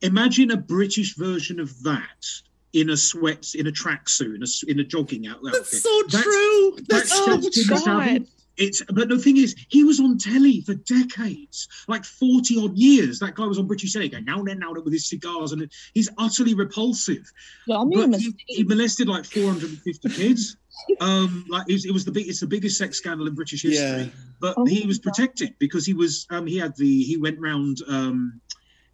Imagine a British version of that in a sweat, in a tracksuit, in a s- in a jogging outfit. That's so That's- true. That's that's so true. Savile. It's but the thing is, he was on telly for decades, like forty odd years. That guy was on British telly, going now and then, now then with his cigars, and he's utterly repulsive. Y'all made a But he, he molested like four hundred and fifty kids. Um, like it was, it was the big, it's the biggest sex scandal in British history. Yeah. But Oh he my was God. protected because he was, um, he had the, he went round. Um,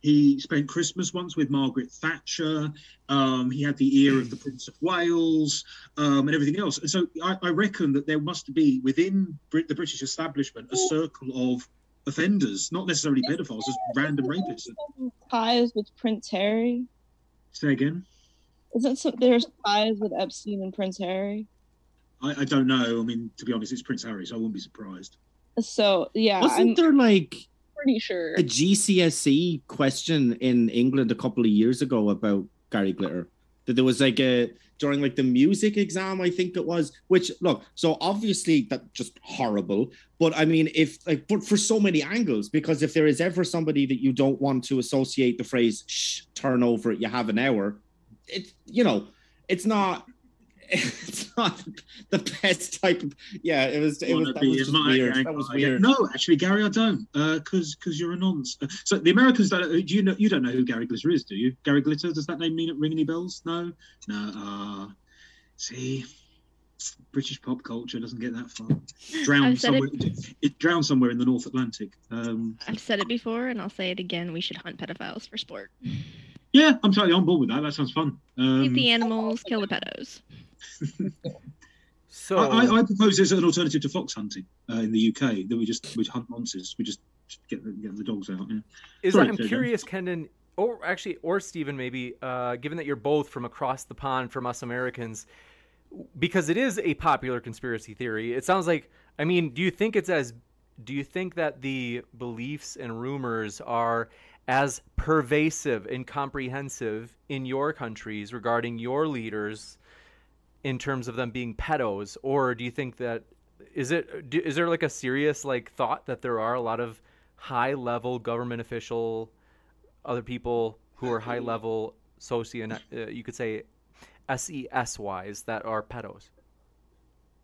he spent Christmas once with Margaret Thatcher. Um, he had the ear of the Prince of Wales um, and everything else. And so I, I reckon that there must be within Brit- the British establishment a circle of offenders, not necessarily pedophiles, just random rapists. Ties with Prince Harry. Say again. Isn't so, there's ties with Epstein and Prince Harry? I, I don't know. I mean, to be honest, it's Prince Harry, so I wouldn't be surprised. So yeah, Wasn't I'm there like pretty sure. a GCSE question in England a couple of years ago about Gary Glitter? That there was like a during like the music exam, I think it was. Which look, so obviously that just horrible. But I mean, if like, but for so many angles, because if there is ever somebody that you don't want to associate the phrase "shh, turn over, you have an hour," it you know, it's not. It's not the best type of yeah. It was it was that was a just weird. That was weird. No, actually, Gary, I don't, because because you're a nonce. Uh, So the Americans don't. Do you know? You don't know who Gary Glitter is, do you? Gary Glitter. Does that name mean ring any bells? No, no. Uh, see, British pop culture doesn't get that far. Drowned somewhere. It, drowned somewhere in the North Atlantic. Um, I've said it before and I'll say it again. We should hunt pedophiles for sport. yeah, I'm totally on board with that. That sounds fun. Eat Um, the animals, kill the pedos. So I, I, I propose there's an alternative to fox hunting uh, in the UK that we just we hunt monsters. We just get the, get the dogs out. Yeah. is Sorry, I'm curious, Kendon, or actually, or Stephen, maybe, uh, given that you're both from across the pond from us Americans, because it is a popular conspiracy theory. It sounds like. I mean, do you think it's as? Do you think that the beliefs and rumors are as pervasive and comprehensive in your countries regarding your leaders in terms of them being pedos, or do you think that is it? do- Is there like a serious like thought that there are a lot of high level government official, other people who are high level socio, uh, you could say, SES wise that are pedos?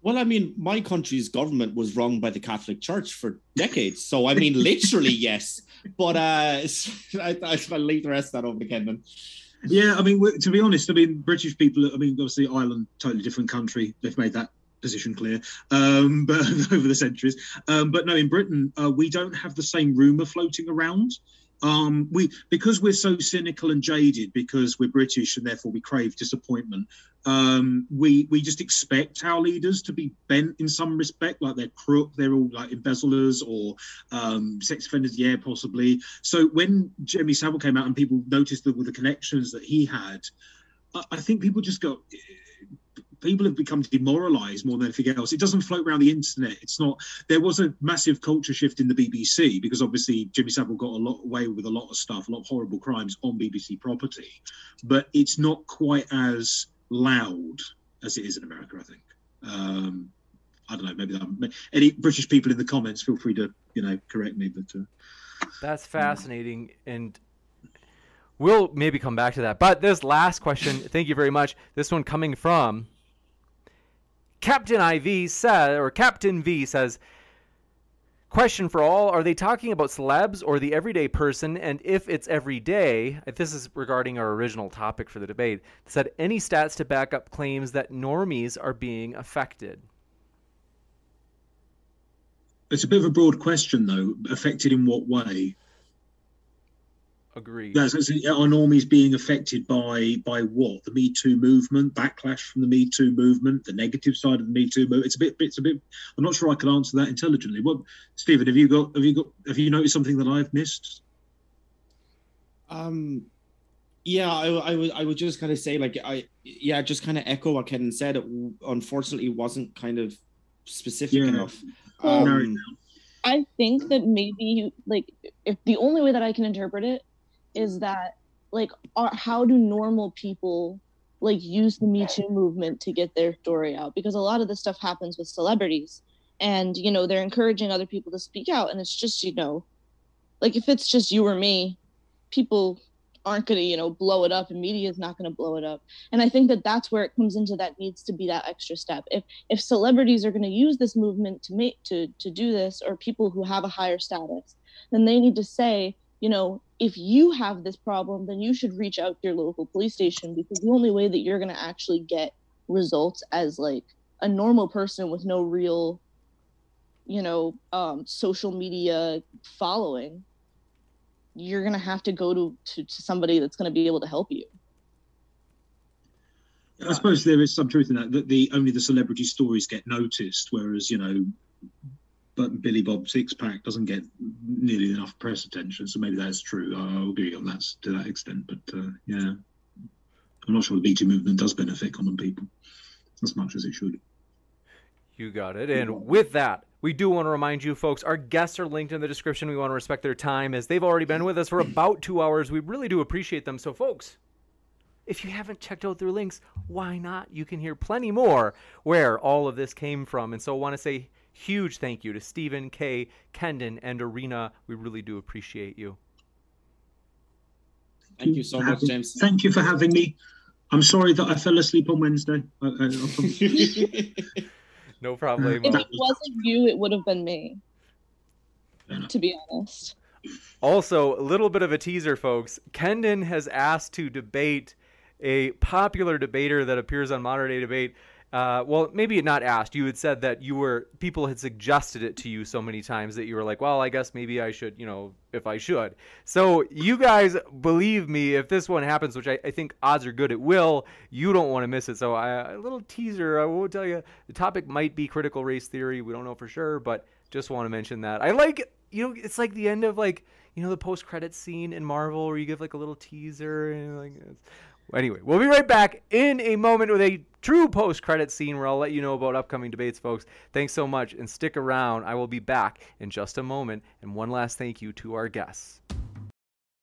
Well, I mean, my country's government was run by the Catholic Church for decades. So, I mean, literally, yes. But uh, I, I, I'll leave the rest of that over to Kendon. Yeah, I mean, to be honest, I mean, British people. I mean, obviously, Ireland, totally different country. They've made that position clear, um, but over the centuries. Um, but no, in Britain, uh, we don't have the same rumor floating around. Um, we because we're so cynical and jaded because we're British and therefore we crave disappointment. Um, we we just expect our leaders to be bent in some respect, like they're crook, they're all like embezzlers or um, sex offenders, yeah, possibly. So when Jimmy Savile came out and people noticed with the connections that he had, I, I think people just go. People have become demoralised more than anything else. It doesn't float around the internet. It's not. There was a massive culture shift in the BBC because obviously Jimmy Savile got a lot away with a lot of stuff, a lot of horrible crimes on BBC property, but it's not quite as loud as it is in America. I think. Um, I don't know. Maybe any British people in the comments, feel free to you know correct me. But uh, That's fascinating, and we'll maybe come back to that. But this last question, thank you very much. This one coming from Captain IV said, or Captain V says, question for all: Are they talking about celebs or the everyday person? And if it's everyday, this is regarding our original topic for the debate. Said any stats to back up claims that normies are being affected. it's a bit of a broad question, though. Affected in what way? Agreed. That's, that's, are normies being affected by by what? The Me Too movement, backlash from the Me Too movement, the negative side of the Me Too movement. It's a bit. It's a bit. I'm not sure I can answer that intelligently. What, Stephen? Have you got? Have you got? Have you noticed something that I've missed? Um, yeah, I, I would I would just kind of say like I yeah just kind of echo what Ken said. It w- unfortunately wasn't kind of specific Yeah. enough. Well, Um, down. I think that maybe like if the only way that I can interpret it is mm-hmm. that like are, how do normal people like use the Me Too movement to get their story out? Because a lot of this stuff happens with celebrities, and you know they're encouraging other people to speak out, and it's just you know, like if it's just you or me, people aren't going to you know blow it up and media is not going to blow it up. And i think that that's where it comes into that needs to be that extra step. If if celebrities are going to use this movement to make to to do this or people who have a higher status then they need to say you know if you have this problem then you should reach out to your local police station because the only way that you're going to actually get results as like a normal person with no real you know um, social media following you're going to have to go to, to to somebody that's going to be able to help you I suppose there is some truth in that. That the only the celebrity stories get noticed, whereas you know, but Billy Bob Six Pack doesn't get nearly enough press attention. So maybe that's true. I'll agree on that to that extent. But uh, yeah, I'm not sure the Too movement does benefit common people as much as it should. You got it. And with that, we do want to remind you folks, our guests are linked in the description. We want to respect their time as they've already been with us for about two hours. We really do appreciate them. So, folks, if you haven't checked out their links, why not? You can hear plenty more where all of this came from. And so I want to say huge thank you to Stephen, Kay, Kendon, and Irina. We really do appreciate you. Thank you so much, James. Thank you for having me. I'm sorry that I fell asleep on Wednesday. I, I, no problem. If it wasn't you, it would have been me. To be honest. Also, a little bit of a teaser, folks. Kendon has asked to debate a popular debater that appears on Modern Day Debate. Uh, well, maybe not asked. You had said that you were people had suggested it to you so many times that you were like, well, I guess maybe I should, you know, if I should. So you guys believe me, if this one happens, which I, I think odds are good it will, you don't want to miss it. So I, a little teaser, I will tell you, the topic might be critical race theory. We don't know for sure, but just want to mention that. I like, you know, it's like the end of like, you know, the post credit scene in Marvel where you give like a little teaser and like. Anyway, we'll be right back in a moment with a true post credit scene where I'll let you know about upcoming debates, folks. Thanks so much and stick around. I will be back in just a moment. And one last thank you to our guests.